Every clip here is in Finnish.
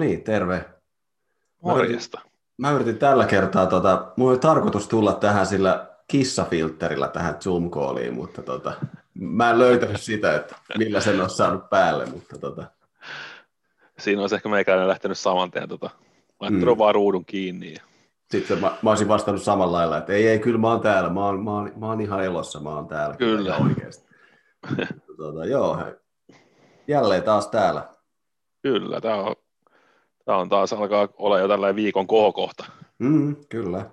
Niin, terve. Morjesta. mä yritin tällä kertaa, tota, mulla oli tarkoitus tulla tähän sillä kissafilterillä tähän Zoom-kooliin, mutta tota, mä en löytänyt sitä, että millä sen olisi saanut päälle, mutta tota, Siinä olisi ehkä meikäläinen lähtenyt saman tien tota, laittanut Mm. vaan ruudun kiinni. Sitten mä, mä olisin vastannut samalla lailla, että ei, ei, kyllä mä oon täällä, mä oon, mä oon, mä oon ihan elossa, mä oon täällä. Kyllä. oikeasti. tota, joo, hei. jälleen taas täällä. Kyllä, tämä on, tää on taas alkaa olla jo tällainen viikon kohokohta. Mm, kyllä.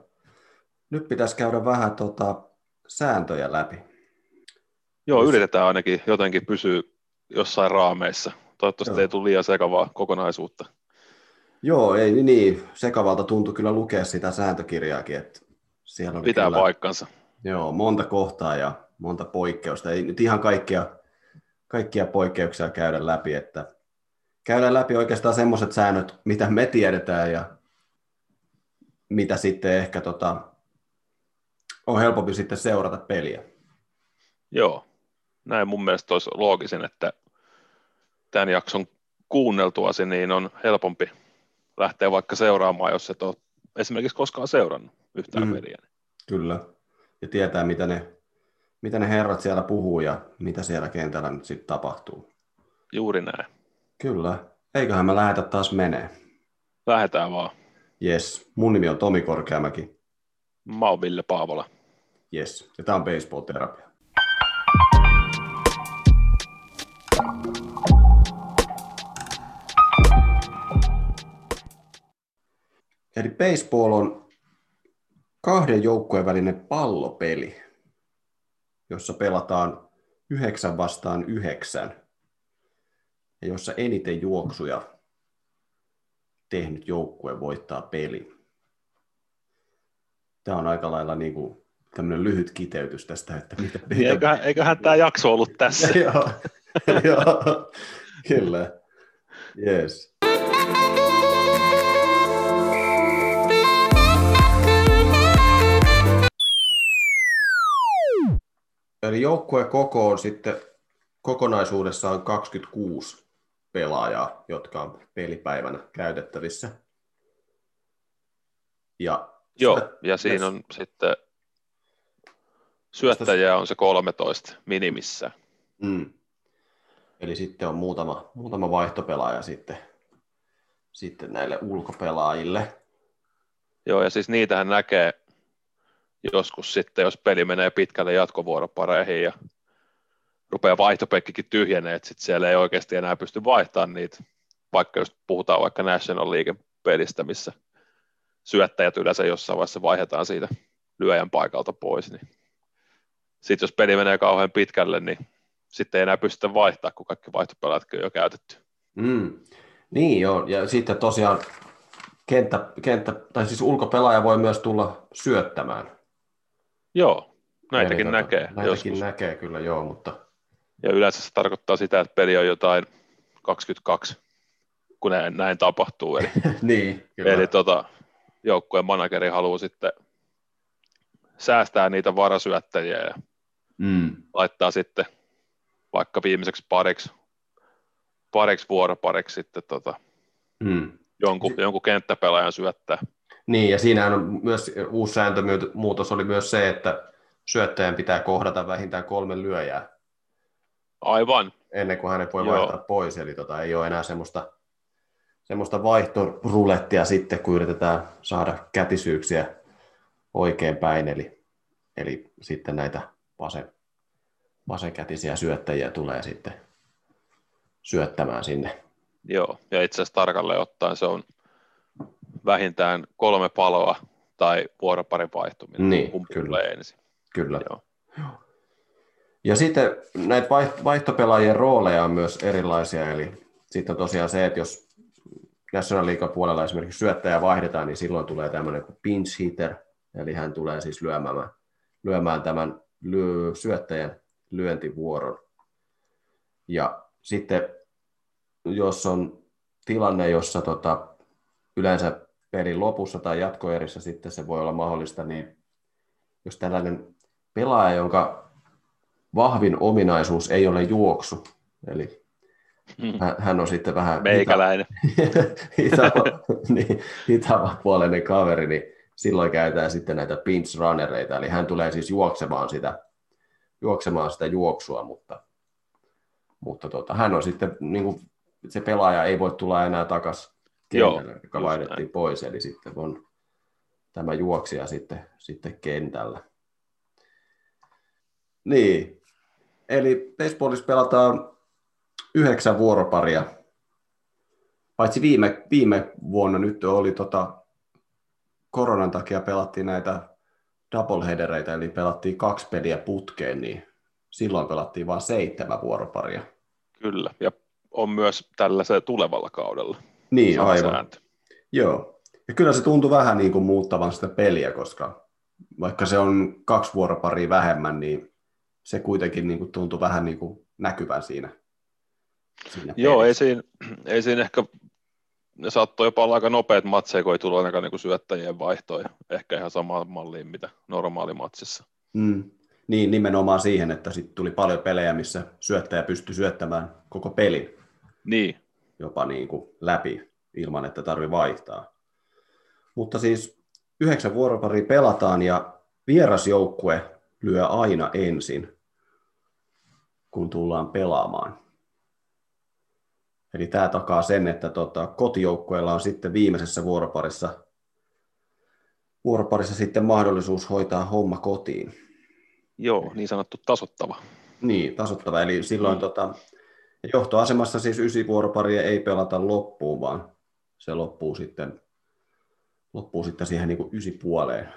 Nyt pitäisi käydä vähän tota, sääntöjä läpi. Joo, Jos- yritetään ainakin jotenkin pysyä jossain raameissa. Toivottavasti Joo. ei tule liian sekavaa kokonaisuutta. Joo, ei niin, niin. Sekavalta tuntui kyllä lukea sitä sääntökirjaakin, että siellä oli Pitää kyllä, paikkansa. joo, monta kohtaa ja monta poikkeusta. Ei nyt ihan kaikkia, kaikkia poikkeuksia käydä läpi, että käydään läpi oikeastaan semmoiset säännöt, mitä me tiedetään ja mitä sitten ehkä tota, on helpompi sitten seurata peliä. Joo, näin mun mielestä olisi loogisin, että tämän jakson kuunneltuasi niin on helpompi lähteä vaikka seuraamaan, jos et ole esimerkiksi koskaan seurannut yhtään mm. peliä. Kyllä. Ja tietää, mitä ne, mitä ne herrat siellä puhuu ja mitä siellä kentällä nyt sitten tapahtuu. Juuri näin. Kyllä. Eiköhän me lähetä taas menee. Lähdetään vaan. Yes. Mun nimi on Tomi Korkeamäki. Mä oon Ville Paavola. Yes. Ja tää on Baseball Terapia. Eli baseball on kahden joukkueen välinen pallopeli, jossa pelataan yhdeksän vastaan yhdeksän jossa eniten juoksuja tehnyt joukkue voittaa peli. Tämä on aika lailla niin kuin tämmöinen lyhyt kiteytys tästä, että mitä... Niin eiköhän, eiköhän tämä jakso ollut tässä. joo, joo, kyllä. Yes. Eli joukkueen koko on sitten kokonaisuudessaan 26 pelaajaa, jotka on pelipäivänä käytettävissä. Ja Joo, syöt- ja siinä on sitten syöttäjää on se 13 minimissä. Mm. Eli sitten on muutama, muutama vaihtopelaaja sitten, sitten näille ulkopelaajille. Joo, ja siis niitähän näkee joskus sitten, jos peli menee pitkälle jatkovuoropareihin ja rupeaa vaihtopekkikin tyhjenee, että sitten siellä ei oikeasti enää pysty vaihtamaan niitä, vaikka jos puhutaan vaikka National League pelistä, missä syöttäjät yleensä jossain vaiheessa vaihdetaan siitä lyöjän paikalta pois, niin sitten jos peli menee kauhean pitkälle, niin sitten ei enää pystytä vaihtaa, kun kaikki vaihtopelaajatkin on jo käytetty. Mm. Niin joo, ja sitten tosiaan kenttä, kenttä, tai siis ulkopelaaja voi myös tulla syöttämään. Joo, näitäkin Eli näkee Näitäkin joskus. näkee kyllä, joo, mutta Ja yleensä se tarkoittaa sitä, että peli on jotain 22, kun näin, näin tapahtuu. Eli, niin, kyllä. eli tota, joukkueen manageri haluaa sitten säästää niitä varasyöttäjiä ja mm. laittaa sitten vaikka viimeiseksi pariksi, pariksi vuoropariksi sitten tota, Mm. jonkun, jonkun kenttäpelaajan syöttää. Niin, ja siinähän on myös uusi sääntömuutos oli myös se, että syöttäjän pitää kohdata vähintään kolme lyöjää Aivan, ennen kuin hänet voi Joo. vaihtaa pois, eli tota, ei ole enää semmoista, semmoista vaihtorulettia sitten, kun yritetään saada kätisyyksiä oikein päin, eli, eli sitten näitä vasen, vasenkätisiä syöttäjiä tulee sitten syöttämään sinne. joo. Ja itse asiassa tarkalleen ottaen se on vähintään kolme paloa tai vuoroparin vaihtuminen, Niin, kumpi kyllä. ensin. Kyllä. Joo. Ja sitten näitä vaiht- vaihtopelaajien rooleja on myös erilaisia, eli sitten on tosiaan se, että jos National League puolella esimerkiksi syöttäjä vaihdetaan, niin silloin tulee tämmöinen kuin pinch hitter, eli hän tulee siis lyömään, lyömään tämän lyö, syöttäjän lyöntivuoron. Ja sitten jos on tilanne, jossa tota, yleensä pelin lopussa tai jatkoerissä sitten se voi olla mahdollista, niin jos tällainen pelaaja, jonka vahvin ominaisuus ei ole juoksu, eli hän, hän on sitten vähän Meikäläinen. hitava, niin, kaveri, niin silloin käytetään sitten näitä pinch runnereita, eli hän tulee siis juoksemaan sitä, juoksemaan sitä juoksua, mutta, mutta tota, hän on sitten, niin kuin, se pelaaja ei voi tulla enää takaisin kentälle, joka vaihdettiin pois, eli sitten on tämä juoksija sitten, sitten kentällä. Niin, eli baseballissa pelataan yhdeksän vuoroparia, paitsi viime, viime vuonna nyt oli tota, koronan takia pelattiin näitä doubleheadereita, eli pelattiin kaksi peliä putkeen, niin silloin pelattiin vain seitsemän vuoroparia. Kyllä, ja on myös tällaisella tulevalla kaudella. Niin, Sama aivan. Sääntö. Joo. Ja kyllä se tuntui vähän niin kuin muuttavan sitä peliä, koska vaikka se on kaksi vuoroparia vähemmän, niin se kuitenkin niin kuin tuntui vähän niin kuin näkyvän siinä. siinä Joo, ei siinä, ei siinä ehkä, ne saattoi jopa olla aika nopeat matseja, kun ei tullut ainakaan niin kuin syöttäjien vaihtoja, ehkä ihan samaan malliin, mitä normaalimatsissa. Mm. Niin, nimenomaan siihen, että sitten tuli paljon pelejä, missä syöttäjä pystyi syöttämään koko pelin. Niin. Jopa niin kuin läpi, ilman että tarvi vaihtaa. Mutta siis yhdeksän vuoroparia pelataan ja vierasjoukkue lyö aina ensin kun tullaan pelaamaan. Eli tämä takaa sen, että tota, kotijoukkueella on sitten viimeisessä vuoroparissa, vuoroparissa sitten mahdollisuus hoitaa homma kotiin. Joo, niin sanottu tasottava. Niin, tasottava. Eli silloin mm. tota, johtoasemassa siis ysi vuoroparia ei pelata loppuun, vaan se loppuu sitten, loppuu sitten siihen niin kuin ysi puoleen.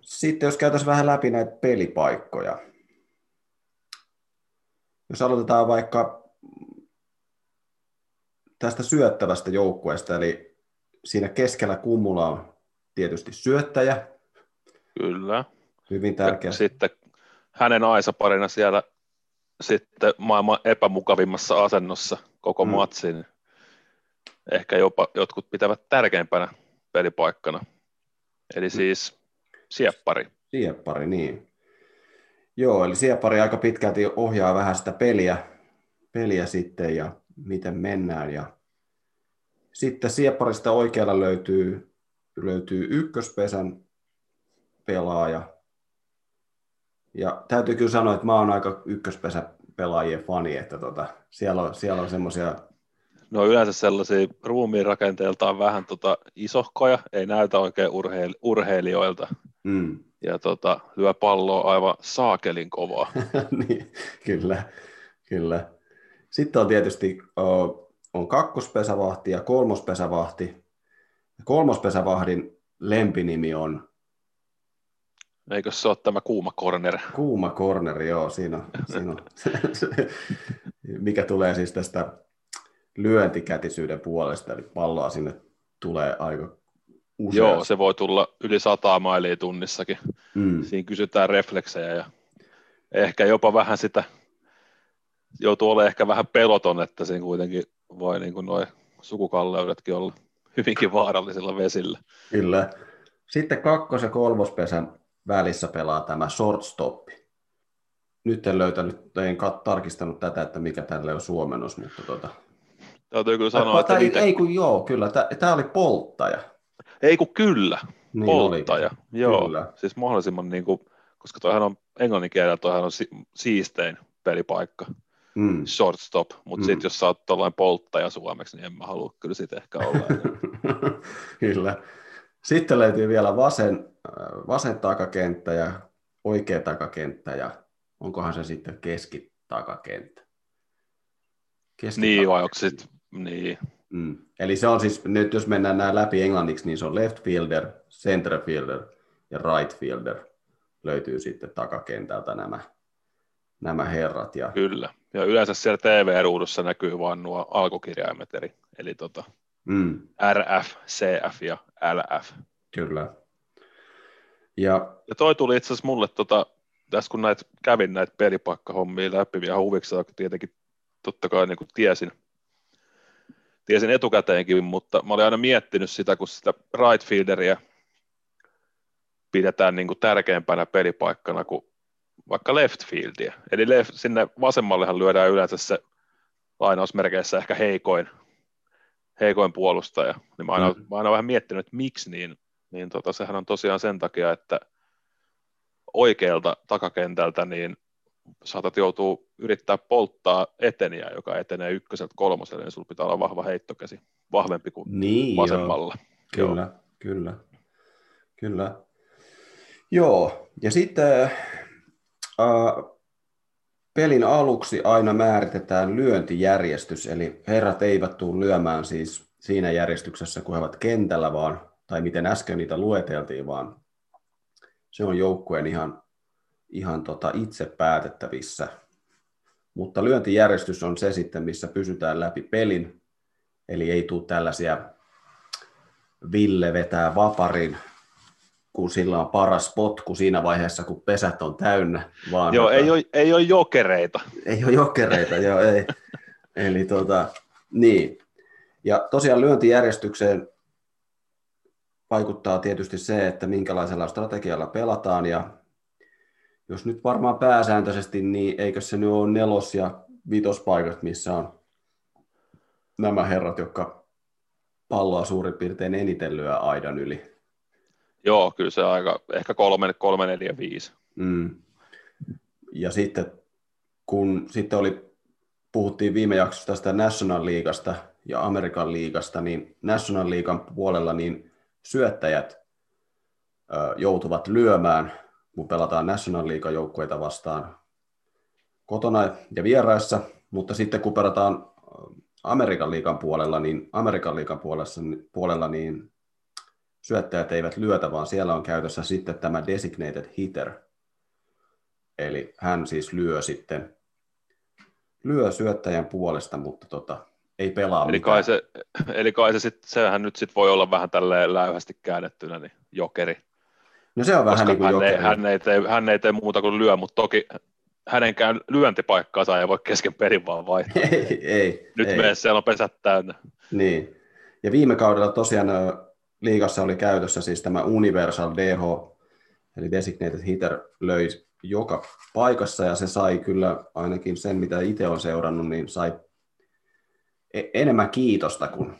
Sitten jos käytäisiin vähän läpi näitä pelipaikkoja, jos aloitetaan vaikka tästä syöttävästä joukkueesta, eli siinä keskellä kummulla on tietysti syöttäjä. Kyllä. Hyvin tärkeä. Ja sitten hänen aisaparina siellä sitten maailman epämukavimmassa asennossa koko mm. matsin. Ehkä jopa jotkut pitävät tärkeimpänä pelipaikkana. Eli mm. siis sieppari. Sieppari, niin. Joo, eli Siepari aika pitkälti ohjaa vähän sitä peliä, peliä sitten ja miten mennään. Ja sitten Siepparista oikealla löytyy, löytyy ykköspesän pelaaja. Ja täytyy kyllä sanoa, että mä oon aika ykköspesä pelaajien fani, että tota, siellä on, siellä on semmoisia No yleensä sellaisia ruumiin rakenteeltaan vähän tota isohkoja, ei näytä oikein urheil- urheilijoilta. Mm ja tota, lyö palloa aivan saakelin kovaa. niin, kyllä, kyllä. Sitten on tietysti on kakkospesävahti ja kolmospesävahti. Kolmospesävahdin lempinimi on... Eikö se ole tämä kuuma corner? Kuuma corner, joo, siinä on, siinä on. mikä tulee siis tästä lyöntikätisyyden puolesta, eli palloa sinne tulee aika Usein. Joo, se voi tulla yli 100 mailia tunnissakin. Mm. Siinä kysytään refleksejä ja ehkä jopa vähän sitä, joutuu olemaan ehkä vähän peloton, että siinä kuitenkin voi niin kuin noin sukukalleudetkin olla hyvinkin vaarallisilla vesillä. Kyllä. Sitten kakkos- ja kolmospesän välissä pelaa tämä shortstoppi. Nyt en löytänyt, en tarkistanut tätä, että mikä tälle on suomennos, mutta tota... Täytyy kyllä sanoa, että... Ei, ei kun joo, kyllä. Tämä oli polttaja. Ei kun kyllä, niin polttaja. Oli. Joo, kyllä. siis mahdollisimman, niin kuin, koska toihan on englannin kielellä, toihan on si- siistein pelipaikka, mm. shortstop, mutta mm. sitten jos sä oot tuollainen polttaja suomeksi, niin en mä halua kyllä sitä ehkä olla. kyllä. Sitten löytyy vielä vasen, äh, vasen takakenttä ja oikea takakenttä ja onkohan se sitten keskitakakenttä. Keskitakakenttä. Niin, vai onko sitten, niin, Mm. Eli se on siis, nyt jos mennään nämä läpi englanniksi, niin se on left fielder, center fielder ja right fielder löytyy sitten takakentältä nämä, nämä herrat. Ja... Kyllä, ja yleensä siellä TV-ruudussa näkyy vain nuo alkukirjaimet, eli, eli tota, mm. RF, CF ja LF. Kyllä. Ja, ja toi tuli itse asiassa mulle, tota, tässä kun näitä, kävin näitä pelipaikkahommia läpi vielä huviksi, tietenkin totta kai niin kuin tiesin, tiesin etukäteenkin, mutta mä olin aina miettinyt sitä, kun sitä right fielderia pidetään niin kuin tärkeämpänä pelipaikkana kuin vaikka left fieldia. Eli left, sinne vasemmallehan lyödään yleensä se lainausmerkeissä ehkä heikoin, heikoin puolustaja. Niin mä, aina, mm. mä aina vähän miettinyt, että miksi, niin, niin tota, sehän on tosiaan sen takia, että oikealta takakentältä niin saatat joutua yrittää polttaa eteniä, joka etenee ykköseltä kolmoselle, niin sulla pitää olla vahva heittokäsi, vahvempi kuin niin, vasemmalla. Joo. Kyllä, joo. kyllä, kyllä. Joo, ja sitten äh, pelin aluksi aina määritetään lyöntijärjestys, eli herrat eivät tule lyömään siis siinä järjestyksessä, kun he ovat kentällä, vaan, tai miten äsken niitä lueteltiin, vaan se on joukkueen ihan, ihan tota itse päätettävissä. Mutta lyöntijärjestys on se sitten, missä pysytään läpi pelin, eli ei tule tällaisia Ville vetää vaparin kun sillä on paras potku siinä vaiheessa, kun pesät on täynnä. Vaan joo, tota, ei, ole, ei ole jokereita. Ei ole jokereita, joo, ei. Eli tota, niin. Ja tosiaan lyöntijärjestykseen vaikuttaa tietysti se, että minkälaisella strategialla pelataan, ja jos nyt varmaan pääsääntöisesti, niin eikö se nyt ole nelos- ja vitospaikat, missä on nämä herrat, jotka palloa suurin piirtein eniten lyö aidan yli. Joo, kyllä se aika, ehkä kolme, kolme neljä, viisi. Mm. Ja sitten kun sitten oli, puhuttiin viime jaksossa tästä National Leaguesta ja Amerikan liigasta, niin National Leaguean puolella niin syöttäjät ö, joutuvat lyömään, kun pelataan National League joukkueita vastaan kotona ja vieraissa, mutta sitten kun pelataan Amerikan liikan puolella, niin Amerikan liikan puolella, puolella niin syöttäjät eivät lyötä, vaan siellä on käytössä sitten tämä designated hitter. Eli hän siis lyö sitten lyö syöttäjän puolesta, mutta tota, ei pelaa eli mitään. Kai se, eli kai se sit, sehän nyt sit voi olla vähän tälleen läyhästi käännettynä, niin jokeri. No se on vähän niin kuin hän. Ei, hän, ei tee, hän ei tee muuta kuin lyö, mutta toki hänenkään lyöntipaikkaansa ei voi kesken perin vaan vaihtaa. ei, ei. Nyt ei. siellä on pesät täynnä. Niin. Ja viime kaudella tosiaan liigassa oli käytössä siis tämä Universal DH, eli Designated Hitter löi joka paikassa ja se sai kyllä ainakin sen, mitä itse on seurannut, niin sai e- enemmän kiitosta kuin,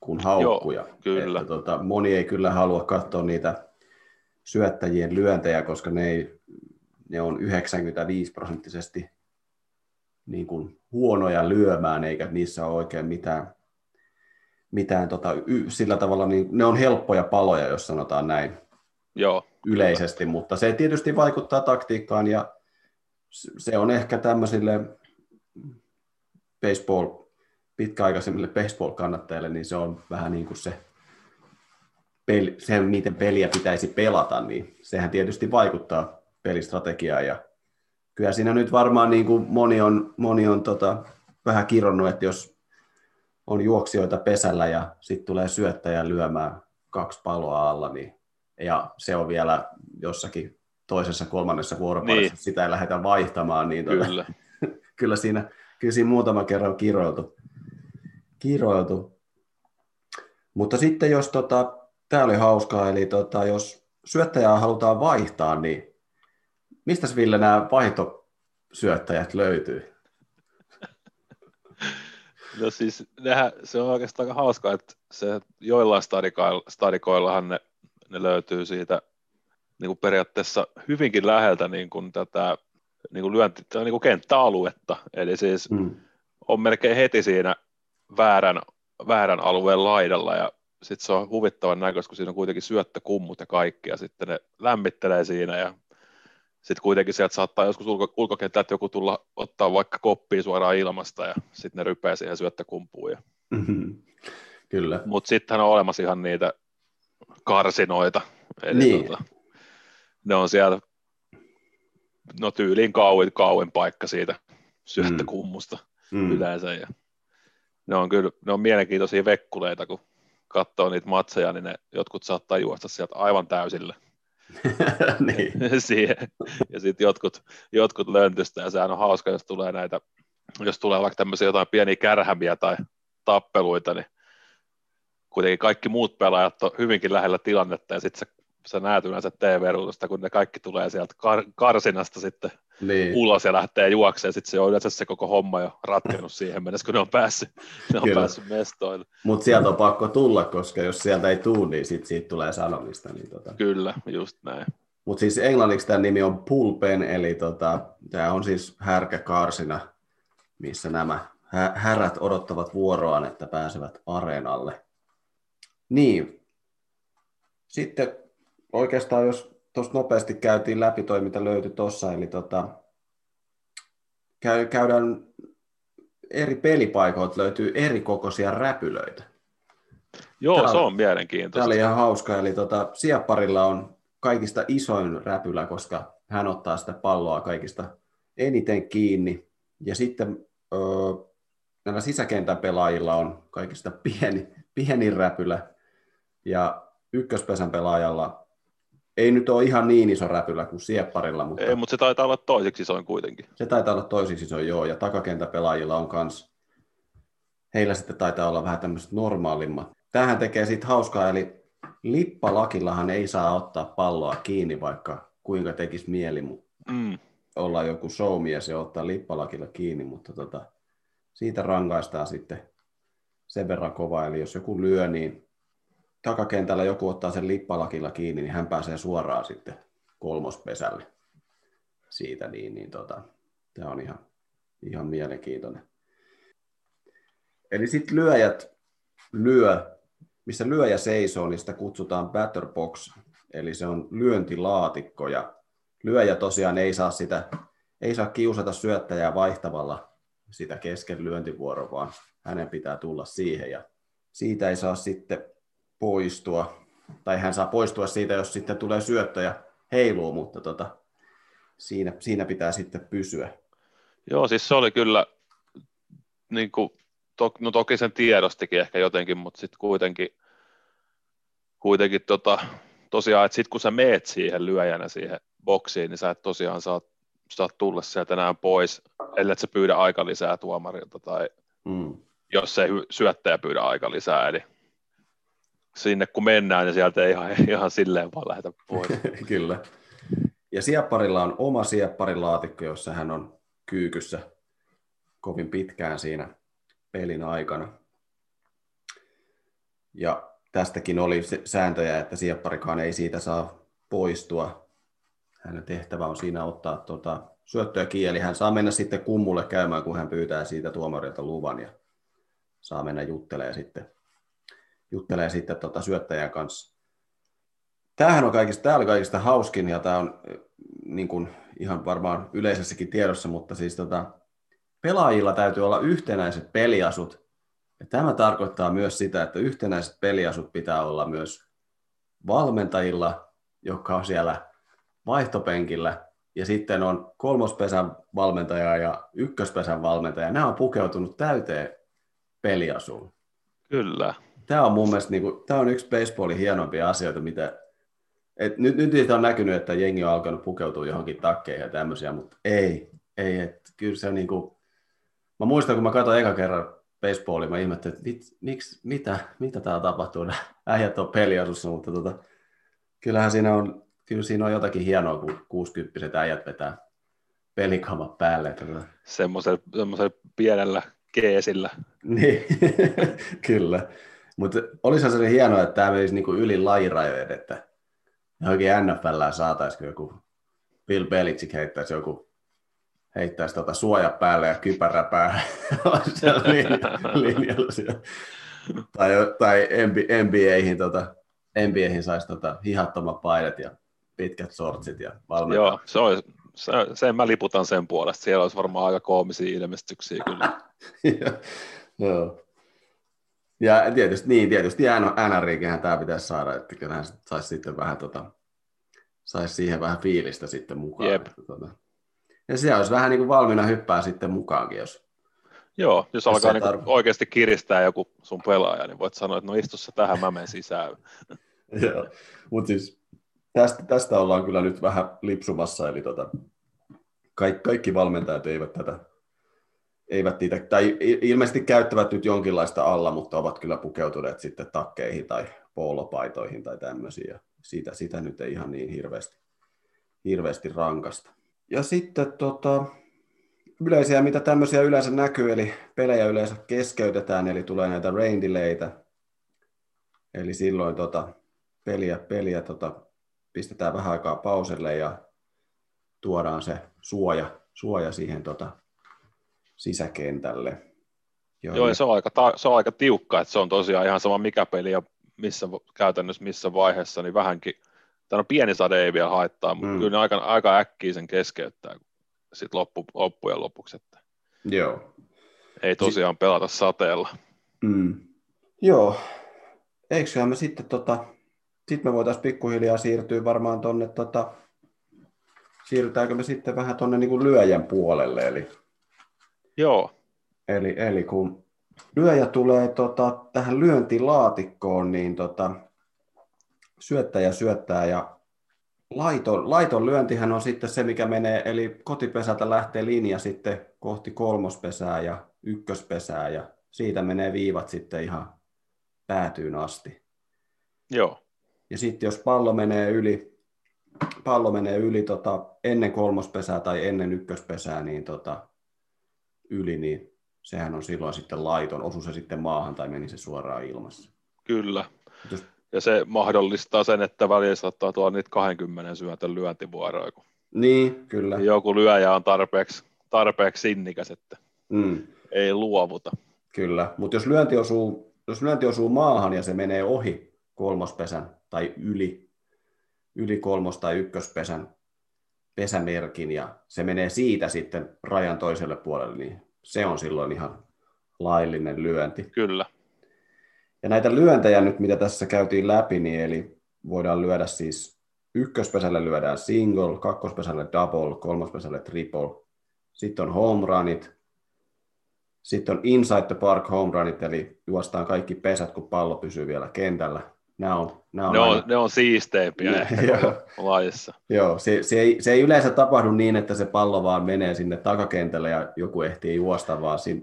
kuin haukkuja. Joo, kyllä. Että, tota, moni ei kyllä halua katsoa niitä syöttäjien lyöntejä, koska ne, ei, ne on 95 prosenttisesti niin kuin huonoja lyömään, eikä niissä ole oikein mitään mitään tota, y, sillä tavalla, niin ne on helppoja paloja, jos sanotaan näin Joo, yleisesti, kyllä. mutta se tietysti vaikuttaa taktiikkaan ja se on ehkä tämmöisille baseball, pitkäaikaisemmille baseball-kannattajille, niin se on vähän niin kuin se, peli, se, miten peliä pitäisi pelata, niin sehän tietysti vaikuttaa pelistrategiaan ja kyllä siinä nyt varmaan niin kuin moni on, moni on tota, vähän kironnut, että jos on juoksijoita pesällä ja sitten tulee syöttäjä lyömään kaksi paloa alla, niin, ja se on vielä jossakin toisessa kolmannessa vuoroparissa, niin. sitä ei lähdetä vaihtamaan, niin tuota, kyllä. kyllä, siinä, kyllä siinä muutama kerran kiroiltu. kiroiltu. Mutta sitten jos, tota, tämä oli hauskaa, eli tota, jos syöttäjää halutaan vaihtaa, niin mistä Ville nämä vaihtosyöttäjät löytyy? No siis nehän, se on oikeastaan aika hauskaa, että se joillain stadikoilla, stadikoillahan ne, ne löytyy siitä niin kuin periaatteessa hyvinkin läheltä niin kuin tätä niin kuin lyönti, niin kuin kenttäaluetta. Eli siis mm. on melkein heti siinä väärän, väärän alueen laidalla ja sitten se on huvittavan näköistä, kun siinä on kuitenkin syöttökummut ja kaikki ja sitten ne lämmittelee siinä ja sitten kuitenkin sieltä saattaa joskus ulko, ulkokentältä joku tulla ottaa vaikka koppia suoraan ilmasta ja sitten ne rypää siihen syöttökumpuun. Ja... Mm-hmm. Kyllä. Mutta sittenhän on olemassa ihan niitä karsinoita. Eli niin. tota, ne on siellä no tyyliin kauin, kauin paikka siitä syöttökummusta mm. mm. yleensä. Ja ne on kyllä ne on mielenkiintoisia vekkuleita, kun katsoo niitä matseja, niin ne jotkut saattaa juosta sieltä aivan täysille. niin. siihen. Ja sitten jotkut, jotkut löntystä, ja sehän on hauska, jos tulee näitä, jos tulee vaikka tämmöisiä jotain pieniä kärhämiä tai tappeluita, niin kuitenkin kaikki muut pelaajat on hyvinkin lähellä tilannetta, ja sitten sä, sä näet yleensä TV-ruudusta, kun ne kaikki tulee sieltä kar- karsinasta sitten niin. ulos ja lähtee juokseen, sitten se on yleensä se koko homma jo ratkennut siihen mennessä, kun ne on päässyt, ne on päässyt mestoille. Mutta sieltä on pakko tulla, koska jos sieltä ei tule, niin sit siitä tulee sanomista. Niin tota. Kyllä, just näin. Mutta siis englanniksi tämä nimi on pulpen, eli tota, tämä on siis härkäkarsina, missä nämä härät odottavat vuoroaan, että pääsevät areenalle. Niin. Sitten oikeastaan, jos tuossa nopeasti käytiin läpi toi, mitä löytyi tuossa, eli tota, käy, käydään eri pelipaikoilta löytyy eri kokoisia räpylöitä. Joo, Tää se on mielenkiintoista. Tämä oli ihan hauska, eli tota, Siepparilla on kaikista isoin räpylä, koska hän ottaa sitä palloa kaikista eniten kiinni. Ja sitten öö, näillä sisäkentän pelaajilla on kaikista pieni, pienin räpylä. Ja ykköspesän pelaajalla ei nyt ole ihan niin iso räpylä kuin Siepparilla. Mutta ei, mutta se taitaa olla toiseksi isoin kuitenkin. Se taitaa olla toiseksi isoin, joo. Ja takakentän-pelaajilla on kans, heillä sitten taitaa olla vähän tämmöiset normaalimmat. Tähän tekee sitten hauskaa, eli lippalakillahan ei saa ottaa palloa kiinni, vaikka kuinka tekisi mieli mm. olla joku showmies ja ottaa lippalakilla kiinni, mutta tota, siitä rangaistaan sitten sen verran kova, eli jos joku lyö, niin takakentällä joku ottaa sen lippalakilla kiinni, niin hän pääsee suoraan sitten kolmospesälle siitä, niin, niin tota, tämä on ihan, ihan mielenkiintoinen. Eli sitten lyöjät lyö missä lyöjä seisoo, niin sitä kutsutaan batter box, eli se on lyöntilaatikko, ja lyöjä tosiaan ei saa sitä, ei saa kiusata syöttäjää vaihtavalla sitä kesken lyöntivuoroa, vaan hänen pitää tulla siihen, ja siitä ei saa sitten poistua, tai hän saa poistua siitä, jos sitten tulee syöttö ja heiluu, mutta tota, siinä, siinä pitää sitten pysyä. Joo, siis se oli kyllä niin kuin to, no toki sen tiedostikin ehkä jotenkin, mutta sitten kuitenkin, kuitenkin tota, tosiaan, että sitten kun sä meet siihen lyöjänä siihen boksiin, niin sä et tosiaan saa, saa tulla sieltä enää pois, ellei sä pyydä aika lisää tuomarilta tai mm. jos ei syöttäjä pyydä aika lisää, eli sinne kun mennään, niin sieltä ei ihan, ihan silleen vaan lähdetä pois. Kyllä. Ja siepparilla on oma siepparilaatikko, jossa hän on kyykyssä kovin pitkään siinä pelin aikana. Ja tästäkin oli sääntöjä, että siepparikaan ei siitä saa poistua. Hänen tehtävä on siinä ottaa tuota, syöttöä kieli. Hän saa mennä sitten kummulle käymään, kun hän pyytää siitä tuomarilta luvan ja saa mennä juttelee sitten, juttelee sitten tuota syöttäjän kanssa. Tämähän on kaikista, tämä oli kaikista hauskin ja tämä on niin kuin ihan varmaan yleisessäkin tiedossa, mutta siis tota, pelaajilla täytyy olla yhtenäiset peliasut. Ja tämä tarkoittaa myös sitä, että yhtenäiset peliasut pitää olla myös valmentajilla, jotka on siellä vaihtopenkillä. Ja sitten on kolmospesän valmentaja ja ykköspesän valmentaja. Nämä on pukeutunut täyteen peliasuun. Kyllä. Tämä on mun mielestä niin kuin, tämä on yksi baseballin hienompia asioita, mitä et nyt, nyt on näkynyt, että jengi on alkanut pukeutua johonkin takkeihin ja tämmöisiä, mutta ei, ei, että kyllä se niin kuin, Mä muistan, kun mä katsoin eka kerran baseballia, mä ihmettelin, että mit, miksi, mitä, mitä täällä tapahtuu, äijät on peliasussa, mutta tota, kyllähän siinä on, kyllä siinä on jotakin hienoa, kun 60 äijät vetää pelikamat päälle. Tota. Semmoisella pienellä keesillä. Niin, kyllä. Mutta olisihan se hienoa, että tämä menisi niinku yli lajirajojen, että johonkin NFL saataisiin joku Bill Belichick heittäisi joku heittäisi tota suoja päälle ja kypärä päälle linjalla Tai, tai NBAihin, tota, NBAihin saisi tota, hihattomat paidat ja pitkät sortsit ja valmentaa. Joo, se on, se, sen mä liputan sen puolesta. Siellä olisi varmaan aika koomisia ilmestyksiä kyllä. Joo. Ja tietysti, niin, tietysti NRIkinhän tämä pitäisi saada, että kyllähän saisi sitten vähän tota, saisi siihen vähän fiilistä sitten mukaan. Jep. Että, tota, ja siellä olisi vähän niin kuin valmiina hyppää sitten mukaankin, jos... Joo, jos alkaa niin tarv- oikeasti kiristää joku sun pelaaja, niin voit sanoa, että no istu tähän, mä menen sisään. Joo, mutta siis tästä, tästä ollaan kyllä nyt vähän lipsumassa, eli tota, kaikki, kaikki valmentajat eivät tätä eivät niitä, tai ilmeisesti käyttävät nyt jonkinlaista alla, mutta ovat kyllä pukeutuneet sitten takkeihin tai poolopaitoihin tai tämmöisiä. Siitä, sitä nyt ei ihan niin hirveästi, hirveästi rankasta. ja sitten tota, yleisiä, mitä tämmöisiä yleensä näkyy, eli pelejä yleensä keskeytetään, eli tulee näitä rain delaytä. Eli silloin tota, peliä, peliä tota, pistetään vähän aikaa pauselle ja tuodaan se suoja, suoja siihen tota, sisäkentälle. Joo, Joo ja se on, aika, se on aika tiukka, että se on tosiaan ihan sama mikä peli ja missä, käytännössä missä vaiheessa, niin vähänkin, tämä on pieni sade ei vielä haittaa, mutta mm. kyllä ne aika, aika äkkiä sen keskeyttää sit loppu, loppujen lopuksi, että Joo. ei tosiaan si- pelata sateella. Mm. Joo, eiköhän me sitten tota, sitten me voitaisiin pikkuhiljaa siirtyä varmaan tuonne, tota, siirrytäänkö me sitten vähän tuonne niin lyöjän puolelle, eli Joo. Eli, eli kun lyöjä tulee tota, tähän lyöntilaatikkoon, niin tota, syöttäjä syöttää ja laiton, laiton lyöntihän on sitten se, mikä menee, eli kotipesältä lähtee linja sitten kohti kolmospesää ja ykköspesää ja siitä menee viivat sitten ihan päätyyn asti. Joo. Ja sitten jos pallo menee yli, pallo menee yli tota, ennen kolmospesää tai ennen ykköspesää, niin tota, yli, niin sehän on silloin sitten laiton, osu se sitten maahan tai meni se suoraan ilmassa. Kyllä. Jos... Ja se mahdollistaa sen, että väliin saattaa tulla niitä 20 syötön lyöntivuoroja. Kun niin, kyllä. Joku lyöjä on tarpeeksi, tarpeeksi sinnikäs, että mm. ei luovuta. Kyllä, mutta jos lyönti, osuu, jos lyönti osuu maahan ja se menee ohi kolmospesän tai yli, yli kolmos- tai ykköspesän pesämerkin ja se menee siitä sitten rajan toiselle puolelle, niin se on silloin ihan laillinen lyönti. Kyllä. Ja näitä lyöntejä nyt, mitä tässä käytiin läpi, niin eli voidaan lyödä siis ykköspesälle lyödään single, kakkospesälle double, kolmospesälle triple. Sitten on home runit, sitten on inside the park home runit, eli juostaan kaikki pesät, kun pallo pysyy vielä kentällä. Nämä on, nämä on, ne, on, ne on siisteimpiä lajissa. Joo, se, se, ei, se ei yleensä tapahdu niin, että se pallo vaan menee sinne takakentälle ja joku ehtii juosta, vaan siinä,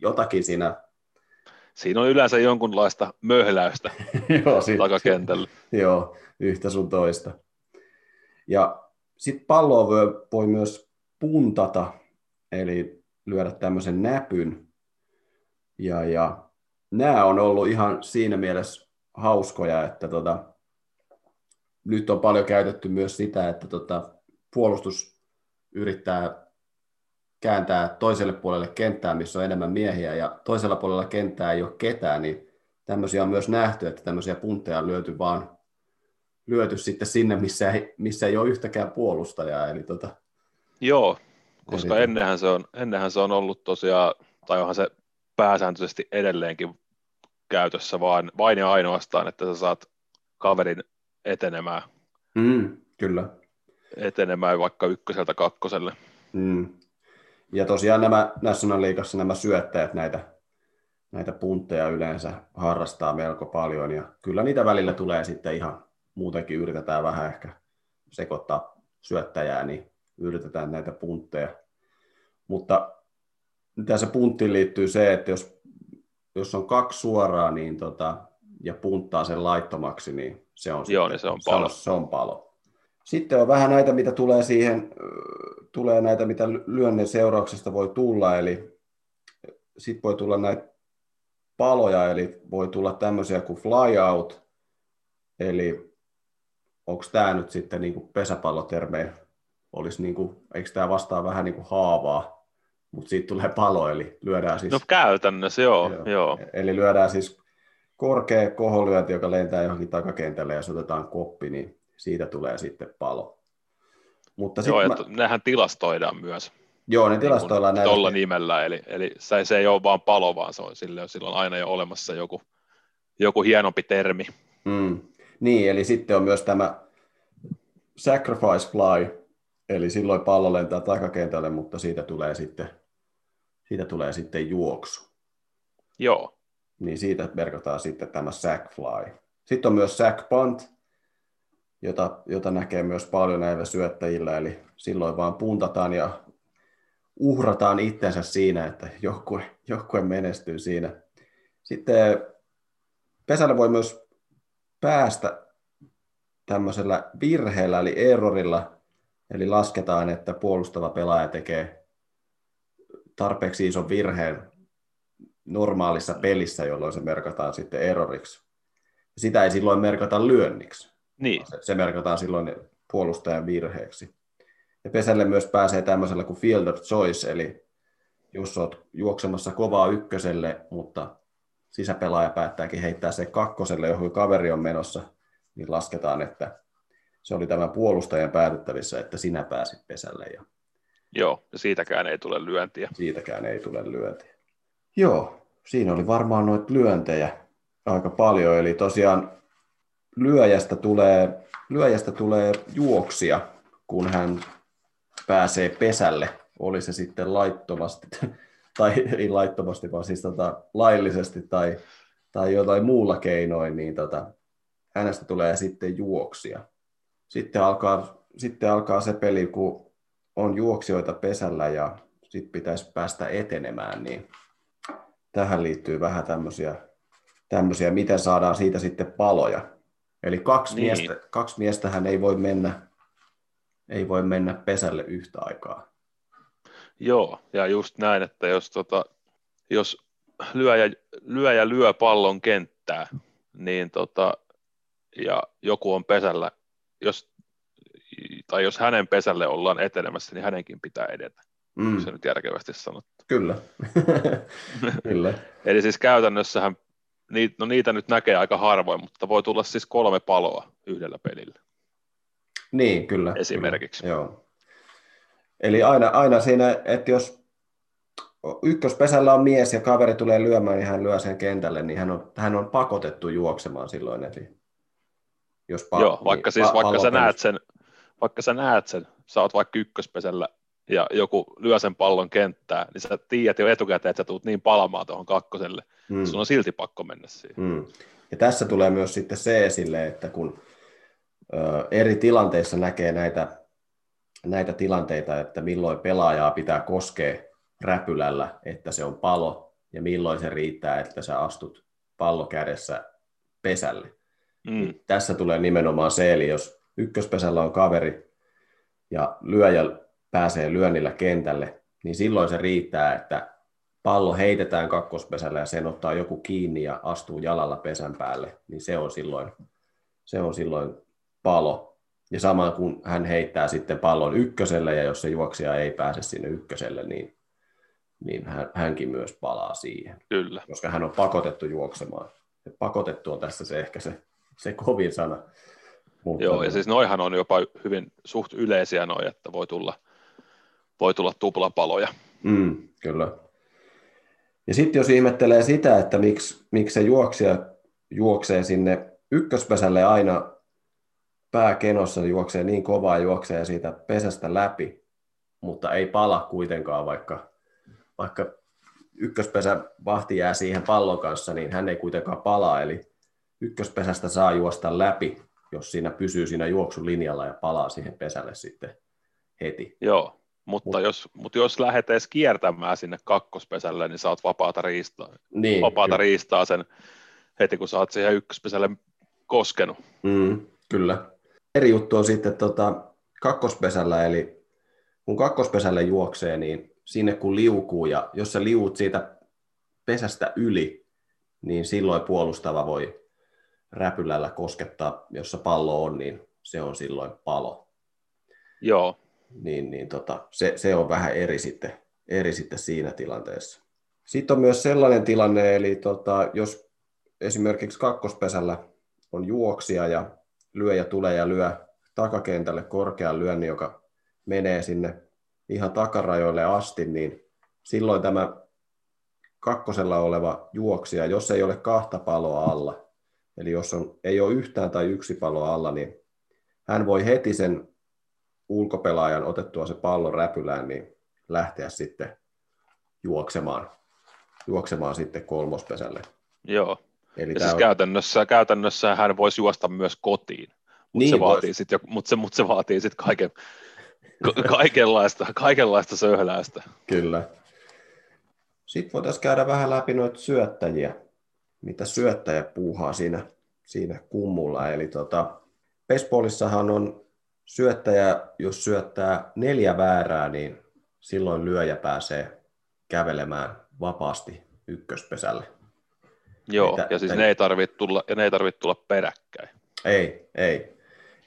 jotakin siinä... Siinä on yleensä jonkunlaista möhläystä joo, sit, takakentällä. Joo, yhtä sun toista. Ja sitten palloa voi, voi myös puntata, eli lyödä tämmöisen näpyn. Ja, ja nämä on ollut ihan siinä mielessä hauskoja, että tota, nyt on paljon käytetty myös sitä, että tota, puolustus yrittää kääntää toiselle puolelle kenttää, missä on enemmän miehiä, ja toisella puolella kenttää ei ole ketään, niin tämmöisiä on myös nähty, että tämmöisiä puntteja on lyöty vaan lyöty sitten sinne, missä ei, missä ei ole yhtäkään puolustajaa. Eli tota, Joo, koska eli, ennenhän, se on, ennenhän se on ollut tosiaan, tai onhan se pääsääntöisesti edelleenkin käytössä vaan, vain ja ainoastaan, että sä saat kaverin etenemään. Mm, kyllä. Etenemään vaikka ykköseltä kakkoselle. Mm. Ja tosiaan nämä National Leagueassa nämä syöttäjät näitä, näitä puntteja yleensä harrastaa melko paljon ja kyllä niitä välillä tulee sitten ihan muutenkin yritetään vähän ehkä sekoittaa syöttäjää, niin yritetään näitä puntteja. Mutta se punttiin liittyy se, että jos jos on kaksi suoraa niin tota, ja punttaa sen laittomaksi, niin se on, Joo, niin se on palo. Se on, se on palo. Sitten on vähän näitä, mitä tulee siihen, tulee näitä, mitä lyönnen seurauksesta voi tulla, eli sitten voi tulla näitä paloja, eli voi tulla tämmöisiä kuin flyout, eli onko tämä nyt sitten niin kuin pesäpallotermejä, olisi niin kuin, eikö tämä vastaa vähän niin kuin haavaa, mutta siitä tulee palo, eli lyödään siis... No käytännössä, joo. joo. joo. Eli lyödään siis korkea koholyönti, joka lentää johonkin takakentälle ja se otetaan koppi, niin siitä tulee sitten palo. Mutta joo, ja mä... nehän tilastoidaan myös. Joo, ne niin tilastoidaan niin Tuolla nimellä, eli, eli se, se ei ole vaan palo, vaan se on sille, silloin aina jo olemassa joku, joku hienompi termi. Mm. Niin, eli sitten on myös tämä sacrifice fly, eli silloin pallo lentää takakentälle, mutta siitä tulee sitten siitä tulee sitten juoksu. Joo. Niin siitä merkataan sitten tämä sack fly. Sitten on myös sack punt, jota, jota näkee myös paljon näillä syöttäjillä, eli silloin vaan puntataan ja uhrataan itsensä siinä, että joukkue, joukkue menestyy siinä. Sitten pesällä voi myös päästä tämmöisellä virheellä, eli errorilla Eli lasketaan, että puolustava pelaaja tekee tarpeeksi ison virheen normaalissa pelissä, jolloin se merkataan sitten erroriksi. Sitä ei silloin merkata lyönniksi. Niin. Se, se merkataan silloin puolustajan virheeksi. Ja pesälle myös pääsee tämmöisellä kuin field of choice, eli jos olet juoksemassa kovaa ykköselle, mutta sisäpelaaja päättääkin heittää se kakkoselle, johon kaveri on menossa, niin lasketaan, että se oli tämän puolustajan päätettävissä, että sinä pääsit pesälle. Ja Joo, ja siitäkään ei tule lyöntiä. Siitäkään ei tule lyöntiä. Joo, siinä oli varmaan noita lyöntejä aika paljon, eli tosiaan lyöjästä tulee, lyöjästä tulee juoksia, kun hän pääsee pesälle, oli se sitten laittomasti, tai ei laittomasti, vaan siis tota, laillisesti tai, tai jotain muulla keinoin, niin tota, hänestä tulee sitten juoksia. Sitten alkaa, sitten alkaa se peli, kun on juoksijoita pesällä ja sitten pitäisi päästä etenemään, niin tähän liittyy vähän tämmöisiä, tämmöisiä miten saadaan siitä sitten paloja. Eli kaksi, niin. miestä, kaksi miestähän ei voi mennä ei voi mennä pesälle yhtä aikaa. Joo, ja just näin, että jos, tota, jos lyöjä, lyöjä lyö pallon kenttää, niin tota, ja joku on pesällä, jos, tai jos hänen pesälle ollaan etenemässä, niin hänenkin pitää edetä. Mm. Se nyt järkevästi sanottu. Kyllä. Kyllä. Eli siis käytännössähän, no niitä nyt näkee aika harvoin, mutta voi tulla siis kolme paloa yhdellä pelillä. Niin, kyllä. Esimerkiksi. Kyllä, joo. Eli aina, aina siinä, että jos ykköspesällä on mies ja kaveri tulee lyömään, niin hän lyö sen kentälle, niin hän on, hän on pakotettu juoksemaan silloin. Eli jos pa- Joo, vaikka, siis, pa- vaikka, sä näet sen, vaikka sä näet sen, sä oot vaikka ykköspesällä ja joku lyö sen pallon kenttää, niin sä tiedät jo etukäteen, että sä tulet niin palamaan tuohon kakkoselle, hmm. sun on silti pakko mennä siihen. Hmm. Ja tässä tulee myös sitten se esille, että kun eri tilanteissa näkee näitä, näitä tilanteita, että milloin pelaajaa pitää koskea räpylällä, että se on palo, ja milloin se riittää, että sä astut pallo kädessä pesälle. Mm. Tässä tulee nimenomaan se, eli jos ykköspesällä on kaveri ja lyöjä pääsee lyönnillä kentälle, niin silloin se riittää, että pallo heitetään kakkospesällä ja sen ottaa joku kiinni ja astuu jalalla pesän päälle, niin se on silloin, se on silloin palo. Ja sama kun hän heittää sitten pallon ykköselle, ja jos se juoksija ei pääse sinne ykköselle, niin, niin hän, hänkin myös palaa siihen. Kyllä. Koska hän on pakotettu juoksemaan. Ja pakotettu on tässä se ehkä se, se kovin sana. Mutta Joo, ja siis noihan on jopa hyvin suht yleisiä noi, että voi tulla, voi tulla tuplapaloja. Mm, kyllä. Ja sitten jos ihmettelee sitä, että miksi, miksi se juoksija juoksee sinne ykköspesälle aina pääkenossa juoksee niin kovaa juoksee siitä pesästä läpi, mutta ei pala kuitenkaan, vaikka, vaikka ykköspesä vahti jää siihen pallon kanssa, niin hän ei kuitenkaan palaa, eli ykköspesästä saa juosta läpi, jos siinä pysyy siinä juoksulinjalla ja palaa siihen pesälle sitten heti. Joo, mutta, Mut, jos, mutta jos lähdet edes kiertämään sinne kakkospesälle, niin saat vapaata riistaa, niin, vapaata riistaa sen heti, kun saat siihen ykköspesälle koskenut. Mm, kyllä. Eri juttu on sitten tota, kakkospesällä, eli kun kakkospesälle juoksee, niin sinne kun liukuu, ja jos sä liuut siitä pesästä yli, niin silloin puolustava voi räpylällä koskettaa, jossa pallo on, niin se on silloin palo. Joo. Niin, niin tota, se, se, on vähän eri sitten, eri sitten siinä tilanteessa. Sitten on myös sellainen tilanne, eli tota, jos esimerkiksi kakkospesällä on juoksija ja lyöjä tulee ja lyö takakentälle korkean lyönnin, joka menee sinne ihan takarajoille asti, niin silloin tämä kakkosella oleva juoksija, jos ei ole kahta paloa alla, eli jos on, ei ole yhtään tai yksi palo alla, niin hän voi heti sen ulkopelaajan otettua se pallon räpylään, niin lähteä sitten juoksemaan, juoksemaan sitten kolmospesälle. Joo, Eli ja siis on... käytännössä, käytännössä hän voisi juosta myös kotiin, mutta niin se, vaatii sit, mut se, mut se vaatii sitten kaiken, kaikenlaista, kaikenlaista söhläystä. Kyllä. Sitten voitaisiin käydä vähän läpi noita syöttäjiä, mitä syöttäjä puuhaa siinä, siinä kummulla. Eli tota, baseballissahan on syöttäjä, jos syöttää neljä väärää, niin silloin lyöjä pääsee kävelemään vapaasti ykköspesälle. Joo, Eli ja siis ne ei tarvitse tulla, ja ne ei tarvitse tulla peräkkäin. Ei, ei.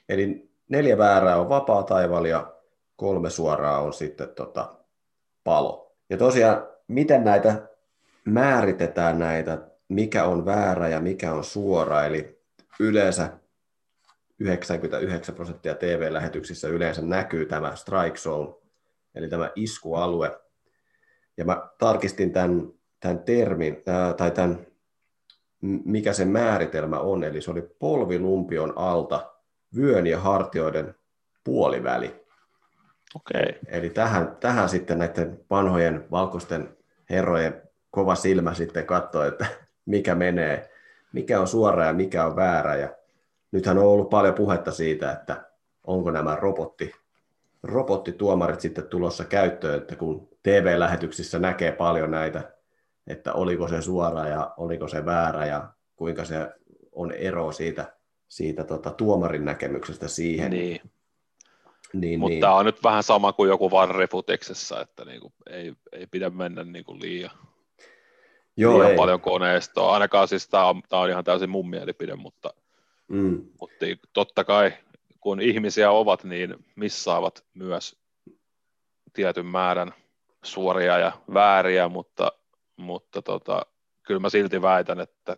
Eli neljä väärää on vapaa taival ja kolme suoraa on sitten tota, palo. Ja tosiaan, miten näitä määritetään näitä, mikä on väärä ja mikä on suora, eli yleensä 99 prosenttia TV-lähetyksissä yleensä näkyy tämä strike zone, eli tämä iskualue. Ja mä tarkistin tämän, tämän termin, tai tämän, mikä se määritelmä on, eli se oli polvilumpion alta vyön ja hartioiden puoliväli. Okay. Eli tähän, tähän sitten näiden vanhojen valkoisten herrojen kova silmä sitten katsoo, että mikä menee, mikä on suora ja mikä on väärä. Ja nythän on ollut paljon puhetta siitä, että onko nämä robotti, robottituomarit sitten tulossa käyttöön, että kun TV-lähetyksissä näkee paljon näitä, että oliko se suora ja oliko se väärä ja kuinka se on ero siitä, siitä tota, tuomarin näkemyksestä siihen. Niin. Niin, Mutta niin. tämä on nyt vähän sama kuin joku varrefutiksessa, että niinku, ei, ei pidä mennä niinku liian, Joo, liian ei. paljon koneistoa. Ainakaan siis tämä on, tämä on ihan täysin mun mielipide, mutta, mm. mutta totta kai kun ihmisiä ovat, niin missaavat myös tietyn määrän suoria ja vääriä, mutta, mutta tota, kyllä mä silti väitän, että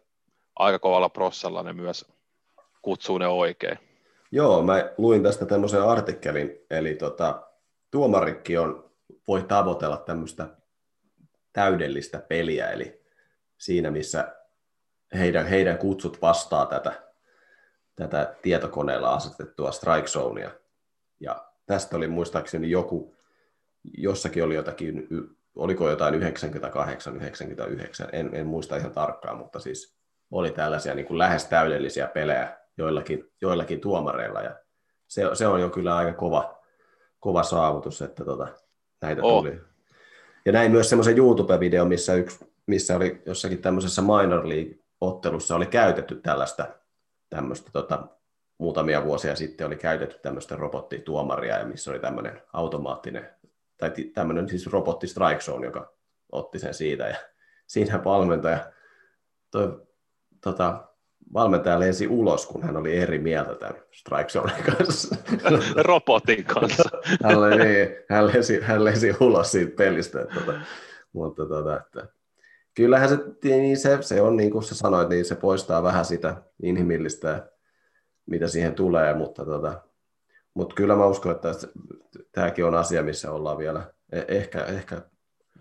aika kovalla prossalla ne myös kutsuu ne oikein. Joo, mä luin tästä tämmöisen artikkelin, eli tota, tuomarikki on, voi tavoitella tämmöistä täydellistä peliä, eli siinä, missä heidän, heidän kutsut vastaa tätä, tätä tietokoneella asetettua strike zonea. Ja tästä oli muistaakseni joku, jossakin oli jotakin, oliko jotain 98, 99, en, en muista ihan tarkkaan, mutta siis oli tällaisia niin kuin lähes täydellisiä pelejä joillakin, joillakin tuomareilla. Ja se, se on jo kyllä aika kova, kova saavutus, että tota, näitä oh. tuli. Ja näin myös semmoisen YouTube-video, missä, yksi, missä oli jossakin tämmöisessä minor league-ottelussa oli käytetty tällaista tämmöistä tota, muutamia vuosia sitten oli käytetty tämmöistä robottituomaria, ja missä oli tämmöinen automaattinen, tai tämmöinen siis robotti strike zone, joka otti sen siitä, ja siinä valmentaja, toi, tota, valmentaja lensi ulos, kun hän oli eri mieltä tämän strike zone kanssa. Robotin kanssa. hän, niin, hän, lensi, hän lensi ulos siitä pelistä. Että, tota, mutta tota, että, kyllähän se, niin se, se on niin kuin sä sanoit, niin se poistaa vähän sitä inhimillistä, mitä siihen tulee, mutta, tota, mutta kyllä mä uskon, että tämäkin on asia, missä ollaan vielä e- ehkä, ehkä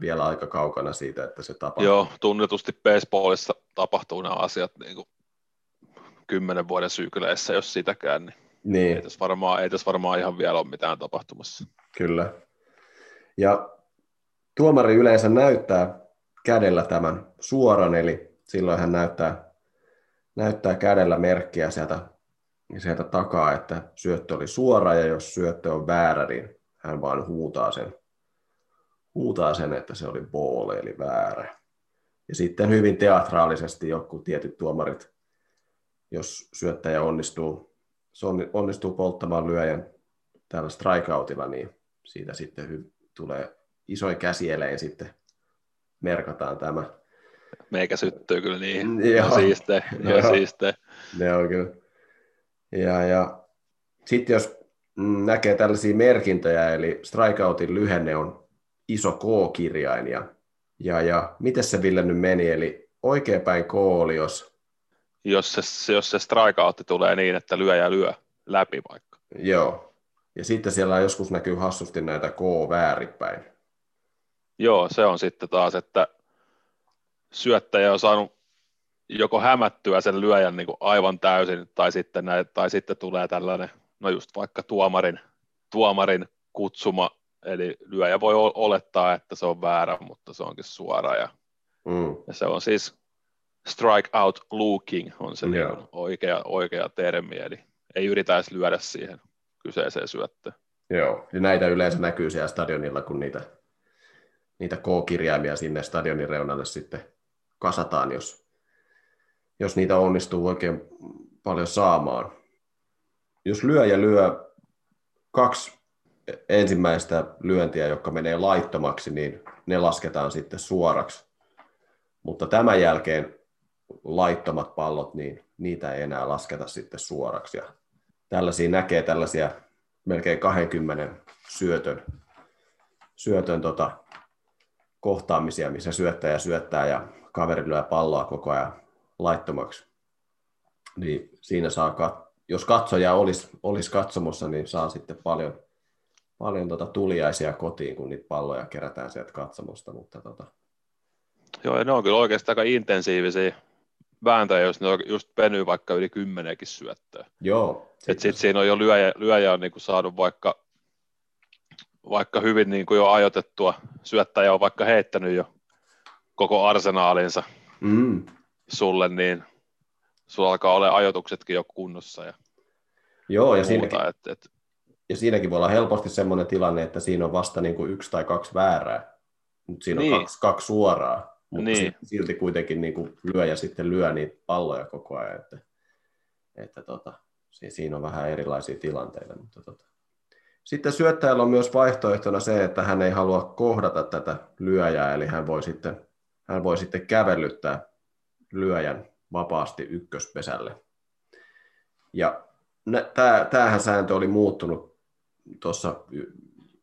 vielä aika kaukana siitä, että se tapahtuu. Joo, tunnetusti baseballissa tapahtuu nämä asiat niin kuin kymmenen vuoden sykleissä, jos sitäkään, niin, niin. Ei, tässä varmaan, ei tässä varmaan ihan vielä ole mitään tapahtumassa. Kyllä. Ja tuomari yleensä näyttää kädellä tämän suoran, eli silloin hän näyttää, näyttää kädellä merkkiä sieltä, sieltä takaa, että syöttö oli suora, ja jos syöttö on väärä, niin hän vaan huutaa sen, huutaa sen että se oli ball, eli väärä. Ja sitten hyvin teatraalisesti joku tietyt tuomarit jos syöttäjä onnistuu, onnistuu polttamaan lyöjän tällä strikeoutilla, niin siitä sitten tulee isoin käsielein sitten merkataan tämä. Meikä syttyy kyllä niin. Joo. Siiste, joo. siiste. Ne on kyllä. Ja, ja sitten jos näkee tällaisia merkintöjä, eli strikeoutin lyhenne on iso K-kirjain, ja, ja, ja miten se Ville nyt meni, eli oikeapäin K oli, jos jos se, jos se strikeoutti tulee niin, että lyö ja lyö läpi vaikka. Joo. Ja sitten siellä joskus näkyy hassusti näitä K väärinpäin. Joo, se on sitten taas, että syöttäjä on saanut joko hämättyä sen lyöjän niin kuin aivan täysin, tai sitten, näin, tai sitten tulee tällainen, no just vaikka tuomarin, tuomarin kutsuma, eli lyöjä voi olettaa, että se on väärä, mutta se onkin suora, ja, mm. ja se on siis strike out looking on se niin oikea, oikea termi, eli ei yritä edes lyödä siihen kyseiseen syöttöön. Joo, ja näitä yleensä näkyy siellä stadionilla, kun niitä, niitä K-kirjaimia sinne stadionin reunalle sitten kasataan, jos, jos niitä onnistuu oikein paljon saamaan. Jos lyö ja lyö kaksi ensimmäistä lyöntiä, jotka menee laittomaksi, niin ne lasketaan sitten suoraksi. Mutta tämän jälkeen laittomat pallot, niin niitä ei enää lasketa sitten suoraksi. Ja tällaisia näkee tällaisia melkein 20 syötön, syötön tota, kohtaamisia, missä syöttäjä syöttää ja kaveri lyö palloa koko ajan laittomaksi. Niin siinä saa, kat- jos katsoja olisi, olisi katsomossa, niin saa sitten paljon, paljon tota tuliaisia kotiin, kun niitä palloja kerätään sieltä katsomosta. Mutta tota... Joo, ja ne on kyllä oikeastaan aika intensiivisiä vääntäjä, jos ne on just venyy vaikka yli kymmenenkin syöttöä. Joo. Sitten sit siinä on jo lyöjä, lyöjä on niin kuin saanut vaikka, vaikka hyvin niin kuin jo ajoitettua, syöttäjä on vaikka heittänyt jo koko arsenaalinsa Mm. sulle, niin sulla alkaa olla ajoituksetkin jo kunnossa ja Joo, ja siinäkin, muuta. Et, et, ja siinäkin voi olla helposti semmoinen tilanne, että siinä on vasta niin kuin yksi tai kaksi väärää, mutta siinä on Niin. kaksi, kaksi suoraa, mutta Niin. silti kuitenkin niin kuin lyö ja sitten lyö niitä palloja koko ajan, että, että tota, si- siinä on vähän erilaisia tilanteita. Mutta tota. Sitten syöttäjällä on myös vaihtoehtona se, että hän ei halua kohdata tätä lyöjää, eli hän voi sitten, hän voi sitten kävellyttää lyöjän vapaasti ykköspesälle. Ja tämähän sääntö oli muuttunut tuossa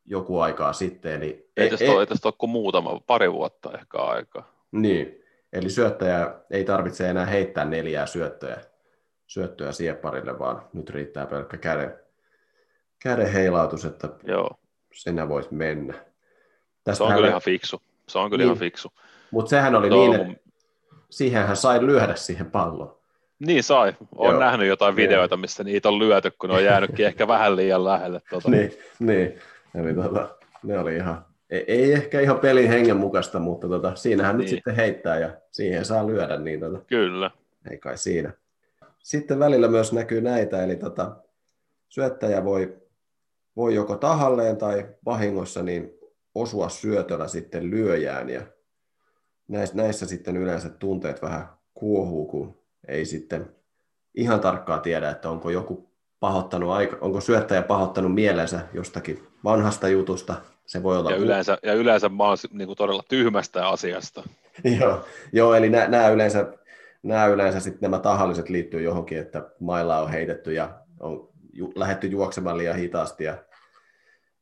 joku aikaa sitten. Eli ei, tästä ole, ei tästä ole kuin muutama, pari vuotta ehkä aikaa. Niin, eli syöttäjä ei tarvitse enää heittää neljää syöttöä, syöttöä siepparille, vaan nyt riittää pelkkä käden, käden heilautus, että Joo, sinä voit mennä. se on kyllä ihan fiksu. Se on kyllä Niin. ihan fiksu. Mutta sehän oli Joo, niin, että siihen hän sai lyödä siihen palloon. Niin sai. Olen nähnyt jotain videoita, missä niitä on lyöty, kun ne on jäänytkin ehkä vähän liian lähelle. Tuota. Niin, niin. Eli tota, ne oli ihan, ei, ei ehkä ihan pelin hengen mukaista, mutta tota, siinähän niin. nyt sitten heittää ja siihen saa lyödä, niin tota, Kyllä. ei kai siinä. Sitten välillä myös näkyy näitä, eli tota, syöttäjä voi, voi joko tahalleen tai vahingossa niin osua syötöllä sitten lyöjään ja näissä, näissä sitten yleensä tunteet vähän kuohuu, kun ei sitten ihan tarkkaan tiedä, että onko joku pahoittanut, aika, onko syöttäjä pahoittanut mielensä jostakin vanhasta jutusta. Se voi olla Ja yleensä, ja yleensä mä oon niin kuin todella tyhmästä asiasta. joo, joo, eli nämä, yleensä, nämä yleensä sitten nämä tahalliset liittyy johonkin, että mailla on heitetty ja on ju, lähetty juoksemaan liian hitaasti ja,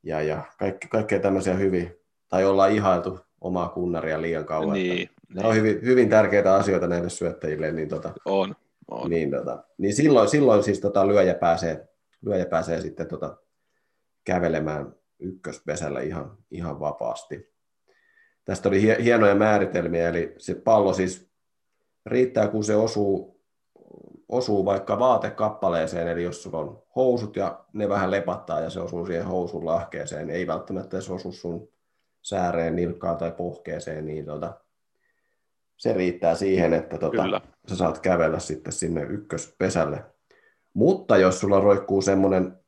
ja, ja kaikki, kaikkea tämmöisiä hyvin, tai ollaan ihailtu omaa kunnaria liian kauan. Niin, Nämä on hyvin, hyvin tärkeitä asioita näille syöttäjille, niin, tota, on. on. niin, tota, niin silloin, silloin siis tota, lyöjä, pääsee, lyöjä pääsee sitten tota, kävelemään ykköspesällä ihan, ihan vapaasti. Tästä oli hie- hienoja määritelmiä, eli se pallo siis riittää, kun se osuu, osuu vaikka vaatekappaleeseen, eli jos sulla on housut ja ne vähän lepattaa ja se osuu siihen housun lahkeeseen, ei välttämättä edes osu sun sääreen, nilkkaan tai pohkeeseen, niin tota, se riittää siihen, että tota, Kyllä. sä saat kävellä sitten sinne ykköspesälle. Mutta jos sulla roikkuu semmoinen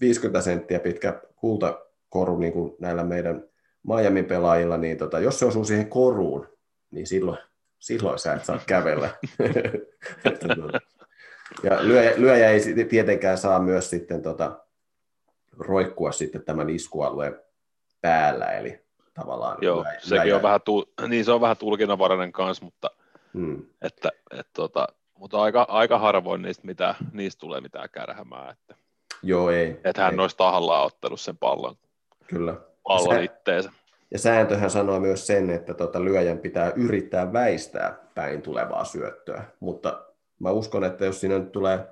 50 senttiä pitkä kultakoru, niin kuin näillä meidän Miamin pelaajilla, niin tota, jos se osuu siihen koruun, niin silloin, silloin sä et saa kävellä. Että tota, ja lyöjä, lyöjä ei tietenkään saa myös sitten tota, roikkua sitten tämän iskualueen päällä, eli tavallaan Joo, lyöjä- sekin lyöjä- on vähän, tu- niin se on vähän tulkinnanvarainen kanssa, mutta, Mm. että, et, tota, mutta aika, aika harvoin niistä, mitä, niistä tulee mitään kärhämää. Että, Joo, ei. että hän ei, olisi tahallaan ottanut sen pallon, Kyllä. pallon Se- itteensä. Ja sääntöhän sanoo myös sen, että tota, lyöjän pitää yrittää väistää päin tulevaa syöttöä. Mutta mä uskon, että jos siinä nyt tulee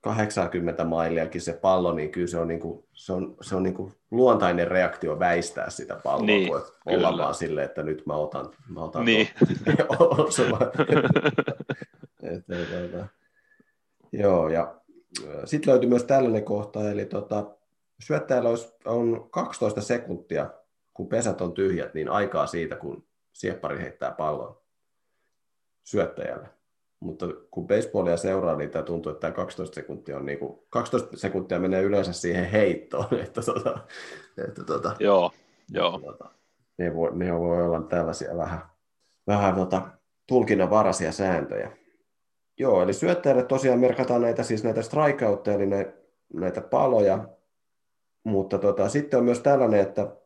80 mailiakin se pallo, niin kyllä se on, niinku, se on, se on niinku luontainen reaktio väistää sitä palloa, Niin, kun olla vaan silleen, että nyt mä otan, mä otan Niin. joo, ja sitten löytyy myös tällainen kohta, eli tota, syöttäjällä on 12 sekuntia, kun pesät on tyhjät, niin aikaa siitä, kun sieppari heittää pallon syöttäjälle. Mutta kun baseballia seuraa, niin tämä tuntuu, että tämä 12 sekuntia on niin kuin, 12 sekuntia menee yleensä siihen heittoon, että, tota, että tota, Joo, joo. Tota, ne, voi, ne voi olla tällaisia vähän, vähän tota, tulkinnanvaraisia sääntöjä. Joo, eli syöttäjälle tosiaan merkataan näitä, siis näitä strikeoutteja, eli näitä, näitä paloja, mutta tota, sitten on myös tällainen, että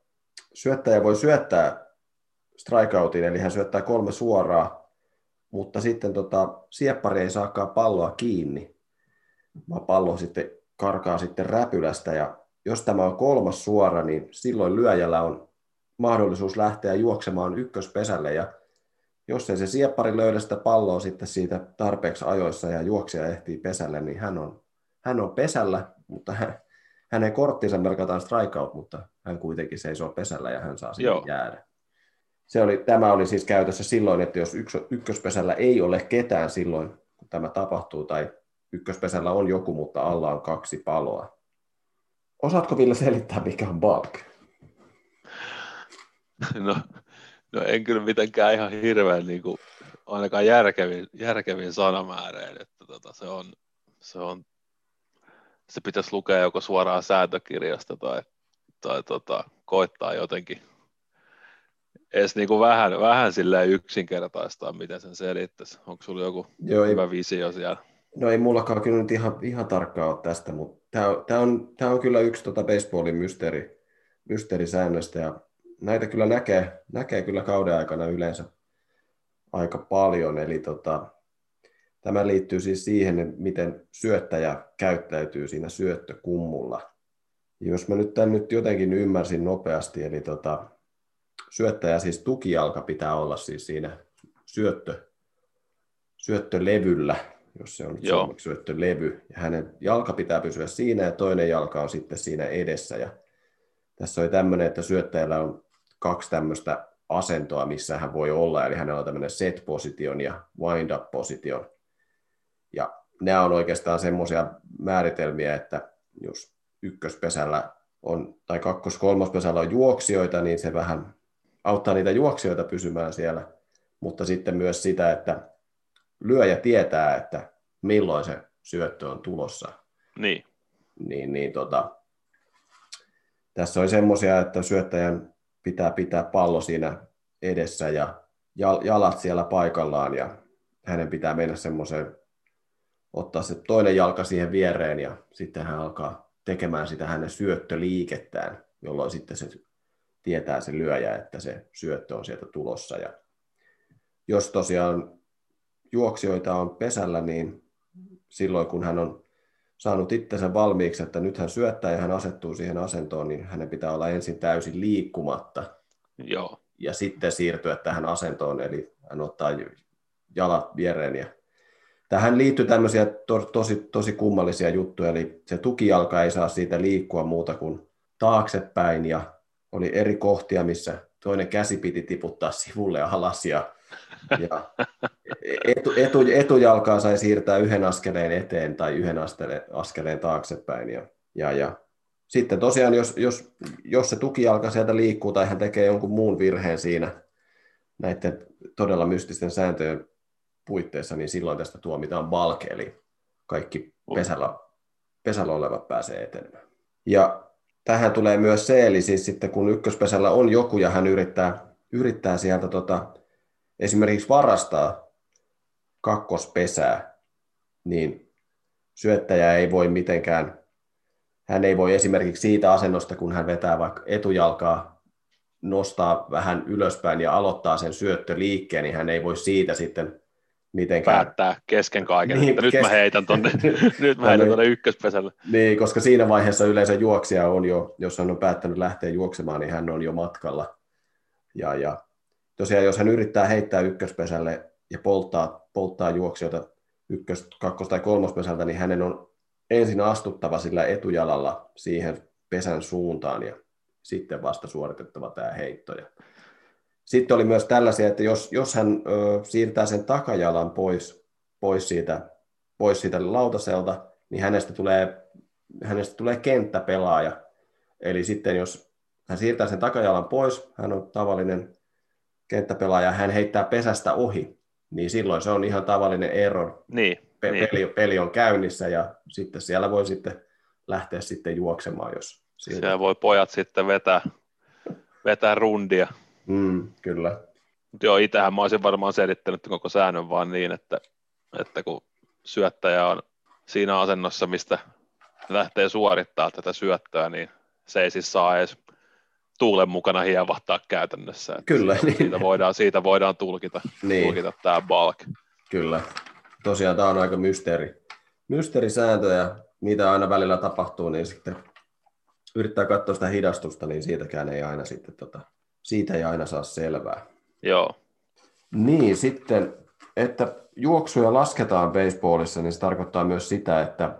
syöttäjä voi syöttää strikeoutin, eli hän syöttää kolme suoraa, mutta sitten tota, sieppari ei saakaan palloa kiinni, vaan pallo sitten karkaa sitten räpylästä, ja jos tämä on kolmas suora, niin silloin lyöjällä on mahdollisuus lähteä juoksemaan ykköspesälle, ja jos ei se sieppari löydä sitä palloa sitten siitä tarpeeksi ajoissa ja juoksija ehtii pesälle, niin hän on, hän on pesällä, mutta hän, hänen korttinsa merkataan strikeout, mutta hän kuitenkin seisoo pesällä ja hän saa sinne Joo. jäädä. Se oli, tämä oli siis käytössä silloin, että jos yks, ykköspesällä ei ole ketään silloin, kun tämä tapahtuu, tai ykköspesällä on joku, mutta alla on kaksi paloa. Osaatko Ville selittää, mikä on bulk? No, no en kyllä mitenkään ihan hirveän niin kuin, ainakaan järkevin, järkevin sanamääreen, että tota, se, on, se on se pitäisi lukea joko suoraan sääntökirjasta tai, tai tota, koittaa jotenkin edes niin kuin vähän, vähän silleen yksinkertaistaa, miten sen selittäisi. Onko sulla joku Joo, hyvä ei, visio siellä? No ei mullakaan kyllä nyt ihan, ihan tarkkaa ole tästä, mutta tämä on, on, tämä on kyllä yksi tota baseballin mysteeri, mysteerisäännöstä ja näitä kyllä näkee, näkee kyllä kauden aikana yleensä aika paljon, eli tota, Tämä liittyy siis siihen, miten syöttäjä käyttäytyy siinä syöttökummulla. Jos mä nyt tämän nyt jotenkin ymmärsin nopeasti, eli tota, syöttäjä siis tukijalka pitää olla siis siinä syöttö, syöttölevyllä, jos se on suomeksi syöttölevy, ja hänen jalka pitää pysyä siinä, ja toinen jalka on sitten siinä edessä, ja tässä oli tämmöinen, että syöttäjällä on kaksi tämmöistä asentoa, missä hän voi olla, eli hänellä on tämmöinen set-position ja wind-up-position, ja nämä on oikeastaan semmoisia määritelmiä, että jos ykköspesällä on, tai kakkos-kolmospesällä on juoksijoita, niin se vähän auttaa niitä juoksijoita pysymään siellä, mutta sitten myös sitä, että lyöjä tietää, että milloin se syöttö on tulossa. Niin. Niin, niin tota, tässä on semmoisia, että syöttäjän pitää pitää pallo siinä edessä ja jalat siellä paikallaan ja hänen pitää mennä semmoiseen ottaa se toinen jalka siihen viereen ja sitten hän alkaa tekemään sitä hänen syöttöliikettään, jolloin sitten se tietää se lyöjä, että se syöttö on sieltä tulossa. Ja jos tosiaan juoksijoita on pesällä, niin silloin kun hän on saanut itsensä valmiiksi, että nyt hän syöttää ja hän asettuu siihen asentoon, niin hänen pitää olla ensin täysin liikkumatta. Joo. Ja sitten siirtyä tähän asentoon, eli hän ottaa jalat viereen ja Tähän liittyy tämmöisiä to, tosi, tosi kummallisia juttuja, eli se tukijalka ei saa siitä liikkua muuta kuin taaksepäin, ja oli eri kohtia, missä toinen käsi piti tiputtaa sivulle ja alas, ja, ja etu, etu, etujalkaa sai siirtää yhden askeleen eteen tai yhden askeleen, askeleen taaksepäin, ja, ja, ja sitten tosiaan, jos, jos, jos se tukijalka sieltä liikkuu tai hän tekee jonkun muun virheen siinä näiden todella mystisten sääntöjen puitteissa, niin silloin tästä tuomitaan balke, eli kaikki pesällä, pesällä olevat pääsee etenemään. Ja tähän tulee myös se, eli siis sitten kun ykköspesällä on joku ja hän yrittää, yrittää sieltä tota, esimerkiksi varastaa kakkospesää, niin syöttäjä ei voi mitenkään, hän ei voi esimerkiksi siitä asennosta, kun hän vetää vaikka etujalkaa, nostaa vähän ylöspäin ja aloittaa sen syöttöliikkeen, niin hän ei voi siitä sitten mitenkään. Päättää kesken kaiken, niin, että nyt kes... mä heitän tonne, nyt mä heitän tonne ykköspesälle. Niin, koska siinä vaiheessa yleensä juoksija on jo, jos hän on päättänyt lähteä juoksemaan, niin hän on jo matkalla. Ja, ja tosiaan, jos hän yrittää heittää ykköspesälle ja polttaa, polttaa juoksijoita ykkös-, kakkos- tai kolmospesältä, niin hänen on ensin astuttava sillä etujalalla siihen pesän suuntaan ja sitten vasta suoritettava tämä heitto. Ja sitten oli myös tällaisia, että jos, jos hän ö, siirtää sen takajalan pois, pois, siitä, pois siitä lautaselta, niin hänestä tulee, hänestä tulee kenttäpelaaja. Eli sitten jos hän siirtää sen takajalan pois, hän on tavallinen kenttäpelaaja, hän heittää pesästä ohi, niin silloin se on ihan tavallinen error. Niin, Pe- niin. Peli, peli on käynnissä ja sitten siellä voi sitten lähteä sitten juoksemaan, jos siltä. Siellä voi pojat sitten vetää, vetää rundia. Mm, kyllä. Mutta joo, itsehän mä olisin varmaan selittänyt koko säännön vaan niin, että, että kun syöttäjä on siinä asennossa, mistä lähtee suorittaa tätä syöttöä, niin se ei siis saa edes tuulen mukana hievahtaa käytännössä. Että Kyllä. Siitä, Niin. siitä, voidaan, siitä voidaan tulkita, Niin. tulkita tämä balk. Kyllä. Tosiaan tämä on aika mysteeri. Mysteerisääntö ja mitä aina välillä tapahtuu, niin sitten yrittää katsoa sitä hidastusta, niin siitäkään ei aina sitten, tota, siitä ei aina saa selvää. Joo, Niin, sitten, että juoksuja lasketaan baseballissa, niin se tarkoittaa myös sitä, että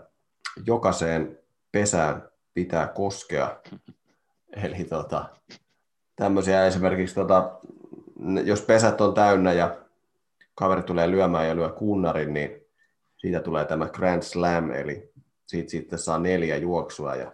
jokaiseen pesään pitää koskea. Eli tota, tämmöisiä esimerkiksi, tota, jos pesät on täynnä ja kaveri tulee lyömään ja lyö kunnarin, niin siitä tulee tämä Grand Slam, eli siitä sitten saa neljä juoksua. Ja,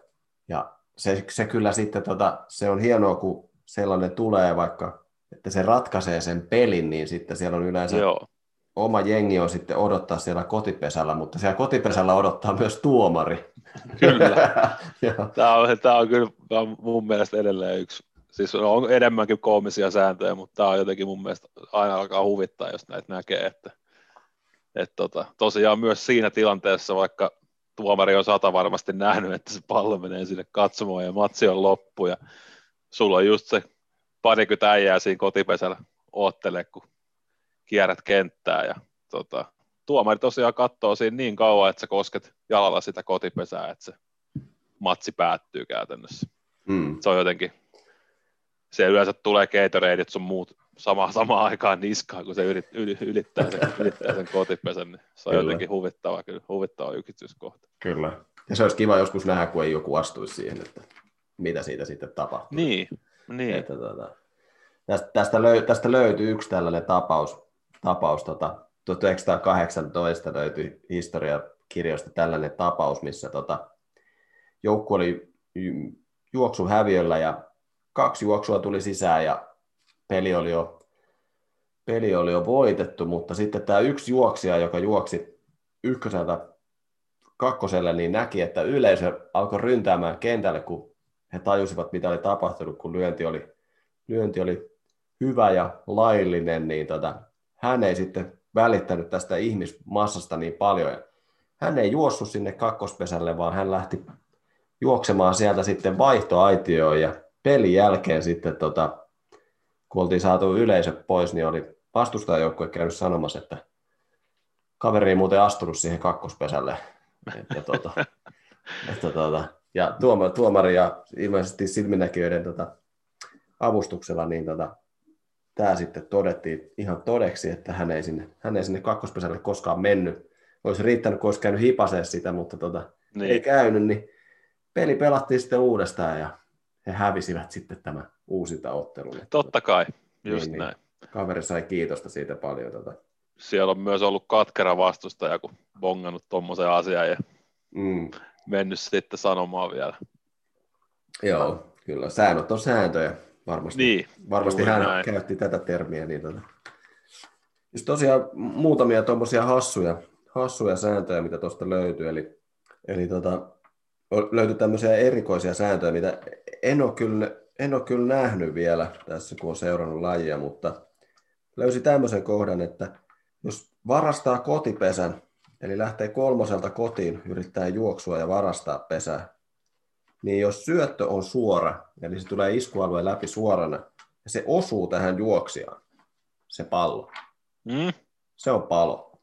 ja se, se kyllä sitten, tota, se on hienoa, kun sellainen tulee, vaikka että se ratkaisee sen pelin, niin sitten siellä on yleensä joo. oma jengi on sitten odottaa siellä kotipesällä, mutta siellä kotipesällä odottaa myös tuomari. Kyllä. Tämä on, tämä on kyllä tämä on mun mielestä edelleen yksi, siis on enemmänkin koomisia sääntöjä, mutta tämä on jotenkin mun mielestä aina alkaa huvittaa, jos näitä näkee, että, että tota, tosiaan myös siinä tilanteessa, vaikka tuomari on sata varmasti nähnyt, että se pallo menee sinne katsomaan ja matsi on loppu ja sulla on just se parikymmentä äijää siinä kotipesällä oottelee, kun kierrät kenttää ja tota, tuomari tosiaan katsoo siinä niin kauan, että sä kosket jalalla sitä kotipesää, että se matsi päättyy käytännössä. Mm. Se on jotenkin, se yleensä tulee Gatoradeit sun muut sama, samaan aikaan niskaan, kun se yrit, yli, ylittää, sen, ylittää sen kotipesän, niin se on Kyllä. jotenkin huvittava, kyllä, huvittava yksityiskohta. Kyllä. Ja se olisi kiva joskus nähdä, kun ei joku astuisi siihen, että mitä siitä sitten tapahtuu. Niin, niin. Että, tota, tästä, tästä, löy, tästä löytyy yksi tällainen tapaus. tapaus tota, 1918 löytyi historiakirjoista tällainen tapaus, missä tota, joukku oli ju- juoksuhäviöllä ja kaksi juoksua tuli sisään ja peli oli jo, peli oli jo voitettu, mutta sitten tämä yksi juoksija, joka juoksi ykköseltä kakkoselle, niin näki, että yleisö alkoi ryntäämään kentälle, kun he tajusivat, mitä oli tapahtunut, kun lyönti oli, lyönti oli hyvä ja laillinen, niin tota, hän ei sitten välittänyt tästä ihmismassasta niin paljon. Ja hän ei juossut sinne kakkospesälle, vaan hän lähti juoksemaan sieltä sitten vaihtoaitioon ja pelin jälkeen sitten, tota, kun oltiin saatu yleisö pois, niin oli vastustajajoukkue käynyt sanomassa, että kaveri ei muuten astunut siihen kakkospesälle. Että, tota, että, tota, ja tuoma, tuomari ja ilmeisesti silminnäkijöiden tota, avustuksella, niin tota, tämä sitten todettiin ihan todeksi, että hän ei sinne, hän ei sinne kakkospesälle koskaan mennyt. Olisi riittänyt, kun olisi käynyt hipasee sitä, mutta tota, niin. ei käynyt, niin peli pelattiin sitten uudestaan ja he hävisivät sitten tämän uusinta ottelun. Totta kai, just Niin, niin. näin. Kaveri sai kiitosta siitä paljon. Tota. Siellä on myös ollut katkera vastustaja, kun bongannut tuommoisen asian ja Mm, mennyt sitten sanomaan vielä. joo, kyllä. Säännöt on sääntöjä. Varmasti, Niin, varmasti hän näin. käytti tätä termiä. Niin tota. Siis tosiaan muutamia tuommoisia hassuja, hassuja sääntöjä, mitä tuosta löytyy. Eli, eli tota, löytyi tämmöisiä erikoisia sääntöjä, mitä en ole, kyllä, en ole kyllä nähnyt vielä tässä, kun on seurannut lajia, mutta löysi tämmöisen kohdan, että jos varastaa kotipesän, eli lähtee kolmoselta kotiin, yrittää juoksua ja varastaa pesää, niin jos syöttö on suora, eli se tulee iskualueen läpi suorana, ja se osuu tähän juoksijaan, se pallo, Mm? se on palo.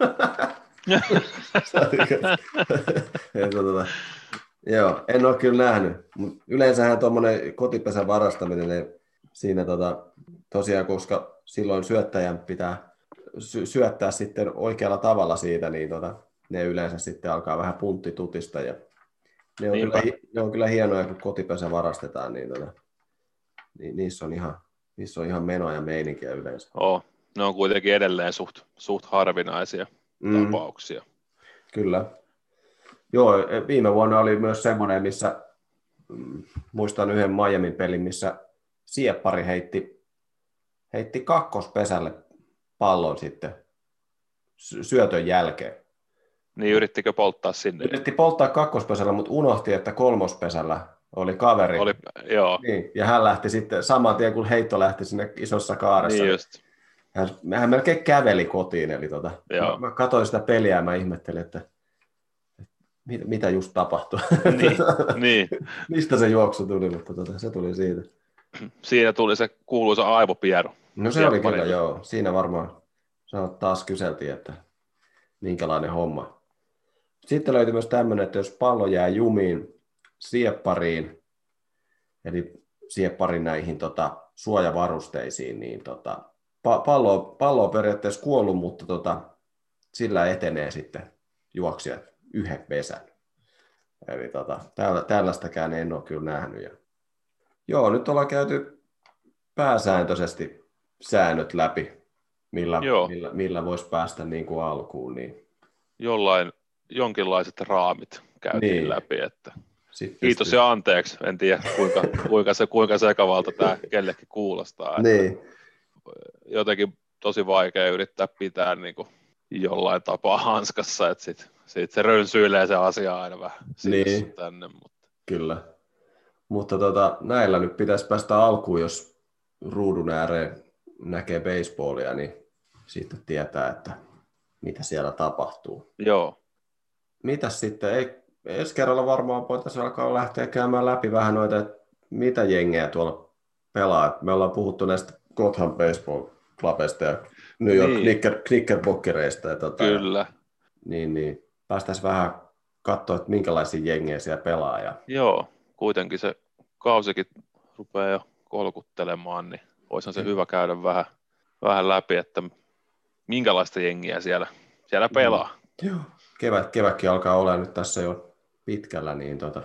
Tota, Joo, en ole kyllä nähnyt, mutta yleensähän tuommoinen kotipesän varastaminen, niin siinä tota, tosiaan, koska silloin syöttäjän pitää sy- syöttää sitten oikealla tavalla siitä, niin tota, ne yleensä sitten alkaa vähän punttitutista ja ne on, Niinpä. kyllä, ne on kyllä hienoja, kun kotipesä varastetaan, niin, tota, niin niissä, on ihan, niissä on ihan menoa ja meininkiä yleensä. Oo. Ne on kuitenkin edelleen suht, suht harvinaisia Mm. tapauksia. Kyllä. Joo, e, viime vuonna oli myös semmoinen, missä mm, muistan yhden Miamin pelin, missä sieppari heitti, heitti kakkospesälle pallon sitten sy- syötön jälkeen. Niin yrittikö polttaa sinne? Yritti polttaa kakkospesällä, mutta unohti, että kolmospesällä oli kaveri. Oli, joo, Niin, ja hän lähti sitten saman tien, kun heitto lähti sinne isossa kaaressa. niin just. hän, hän melkein käveli kotiin. Eli tota, Joo. mä, mä katsoin sitä peliä ja mä ihmettelin, että mitä, mitä just tapahtui. Niin, niin. Mistä se juoksu tuli, mutta tota, se tuli siitä. Siinä tuli se kuuluisa aivopieru. No se oli kyllä, joo. Siinä varmaan taas kyseltiin, että minkälainen homma. Sitten löytyi myös tämmöinen, että jos pallo jää jumiin sieppariin, eli siepparin näihin tota, suojavarusteisiin, niin tota, pallo, pallo on periaatteessa kuollut, mutta tota, sillä etenee sitten juoksijat yhden pesän. Eli tota, tällaistakään en ole kyllä nähnyt. Ja... Joo, nyt ollaan käyty pääsääntöisesti säännöt läpi, millä, millä, millä voisi päästä niin kuin alkuun. Niin... Jollain, jonkinlaiset raamit käytiin niin. läpi, että sitten Kiitos pystyy. ja anteeksi. En tiedä, kuinka, kuinka, se, kuinka sekavalta tämä kellekin kuulostaa. Niin. Jotenkin tosi vaikea yrittää pitää niin kuin jollain tapaa hanskassa, että sitten sit se rönsyilee se asia aina vähän niin. tänne. Mutta. Kyllä. Mutta tota, näillä nyt pitäisi päästä alkuun, jos ruudun ääreen näkee baseballia, niin sitten tietää, että mitä siellä tapahtuu. Joo. Mitäs sitten, ei ensi kerralla varmaan voitaisiin alkaa lähteä käymään läpi vähän noita, että mitä jengejä tuolla pelaa. Me ollaan puhuttu näistä Gotham Baseball Clubista ja New York niin. Knicker, Knickerbockereista. Ja tota, Kyllä. Niin, niin. Päästäisiin vähän katsoa, että minkälaisia jengejä siellä pelaa. Ja... Joo, kuitenkin se kausikin rupeaa jo kolkuttelemaan, niin voisihan se mm. hyvä käydä vähän, vähän läpi, että minkälaista jengiä siellä, siellä pelaa. Mm. Joo, kevät, kevätkin alkaa olla nyt tässä jo pitkällä, niin, tota,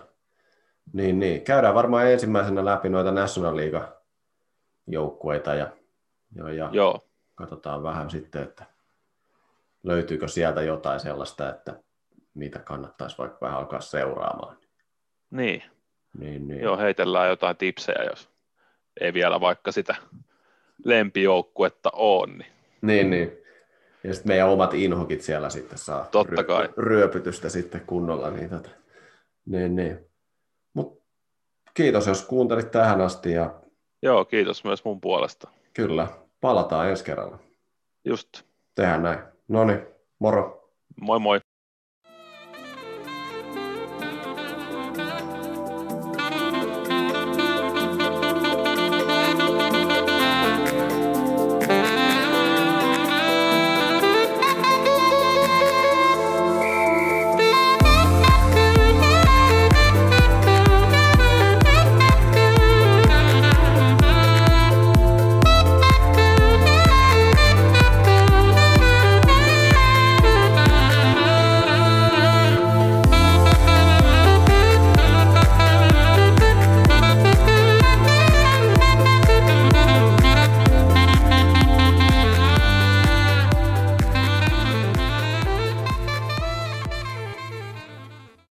niin, niin. käydään varmaan ensimmäisenä läpi noita National League-joukkueita ja, ja, ja Joo. katsotaan vähän sitten, että löytyykö sieltä jotain sellaista, että mitä kannattaisi vaikka vähän alkaa seuraamaan. Niin. niin, niin. Joo, heitellään jotain tipsejä, jos ei vielä vaikka sitä lempijoukkuetta ole. Niin, niin. niin. Ja sitten meidän omat inhokit siellä sitten saa Totta kai. ryöpytystä sitten kunnolla. Niin, tota, niin, niin. Mut kiitos, jos kuuntelit tähän asti. Ja... Joo, kiitos myös mun puolesta. Kyllä, palataan ensi kerralla. Just. Tehdään näin. No niin, moro. Moi moi.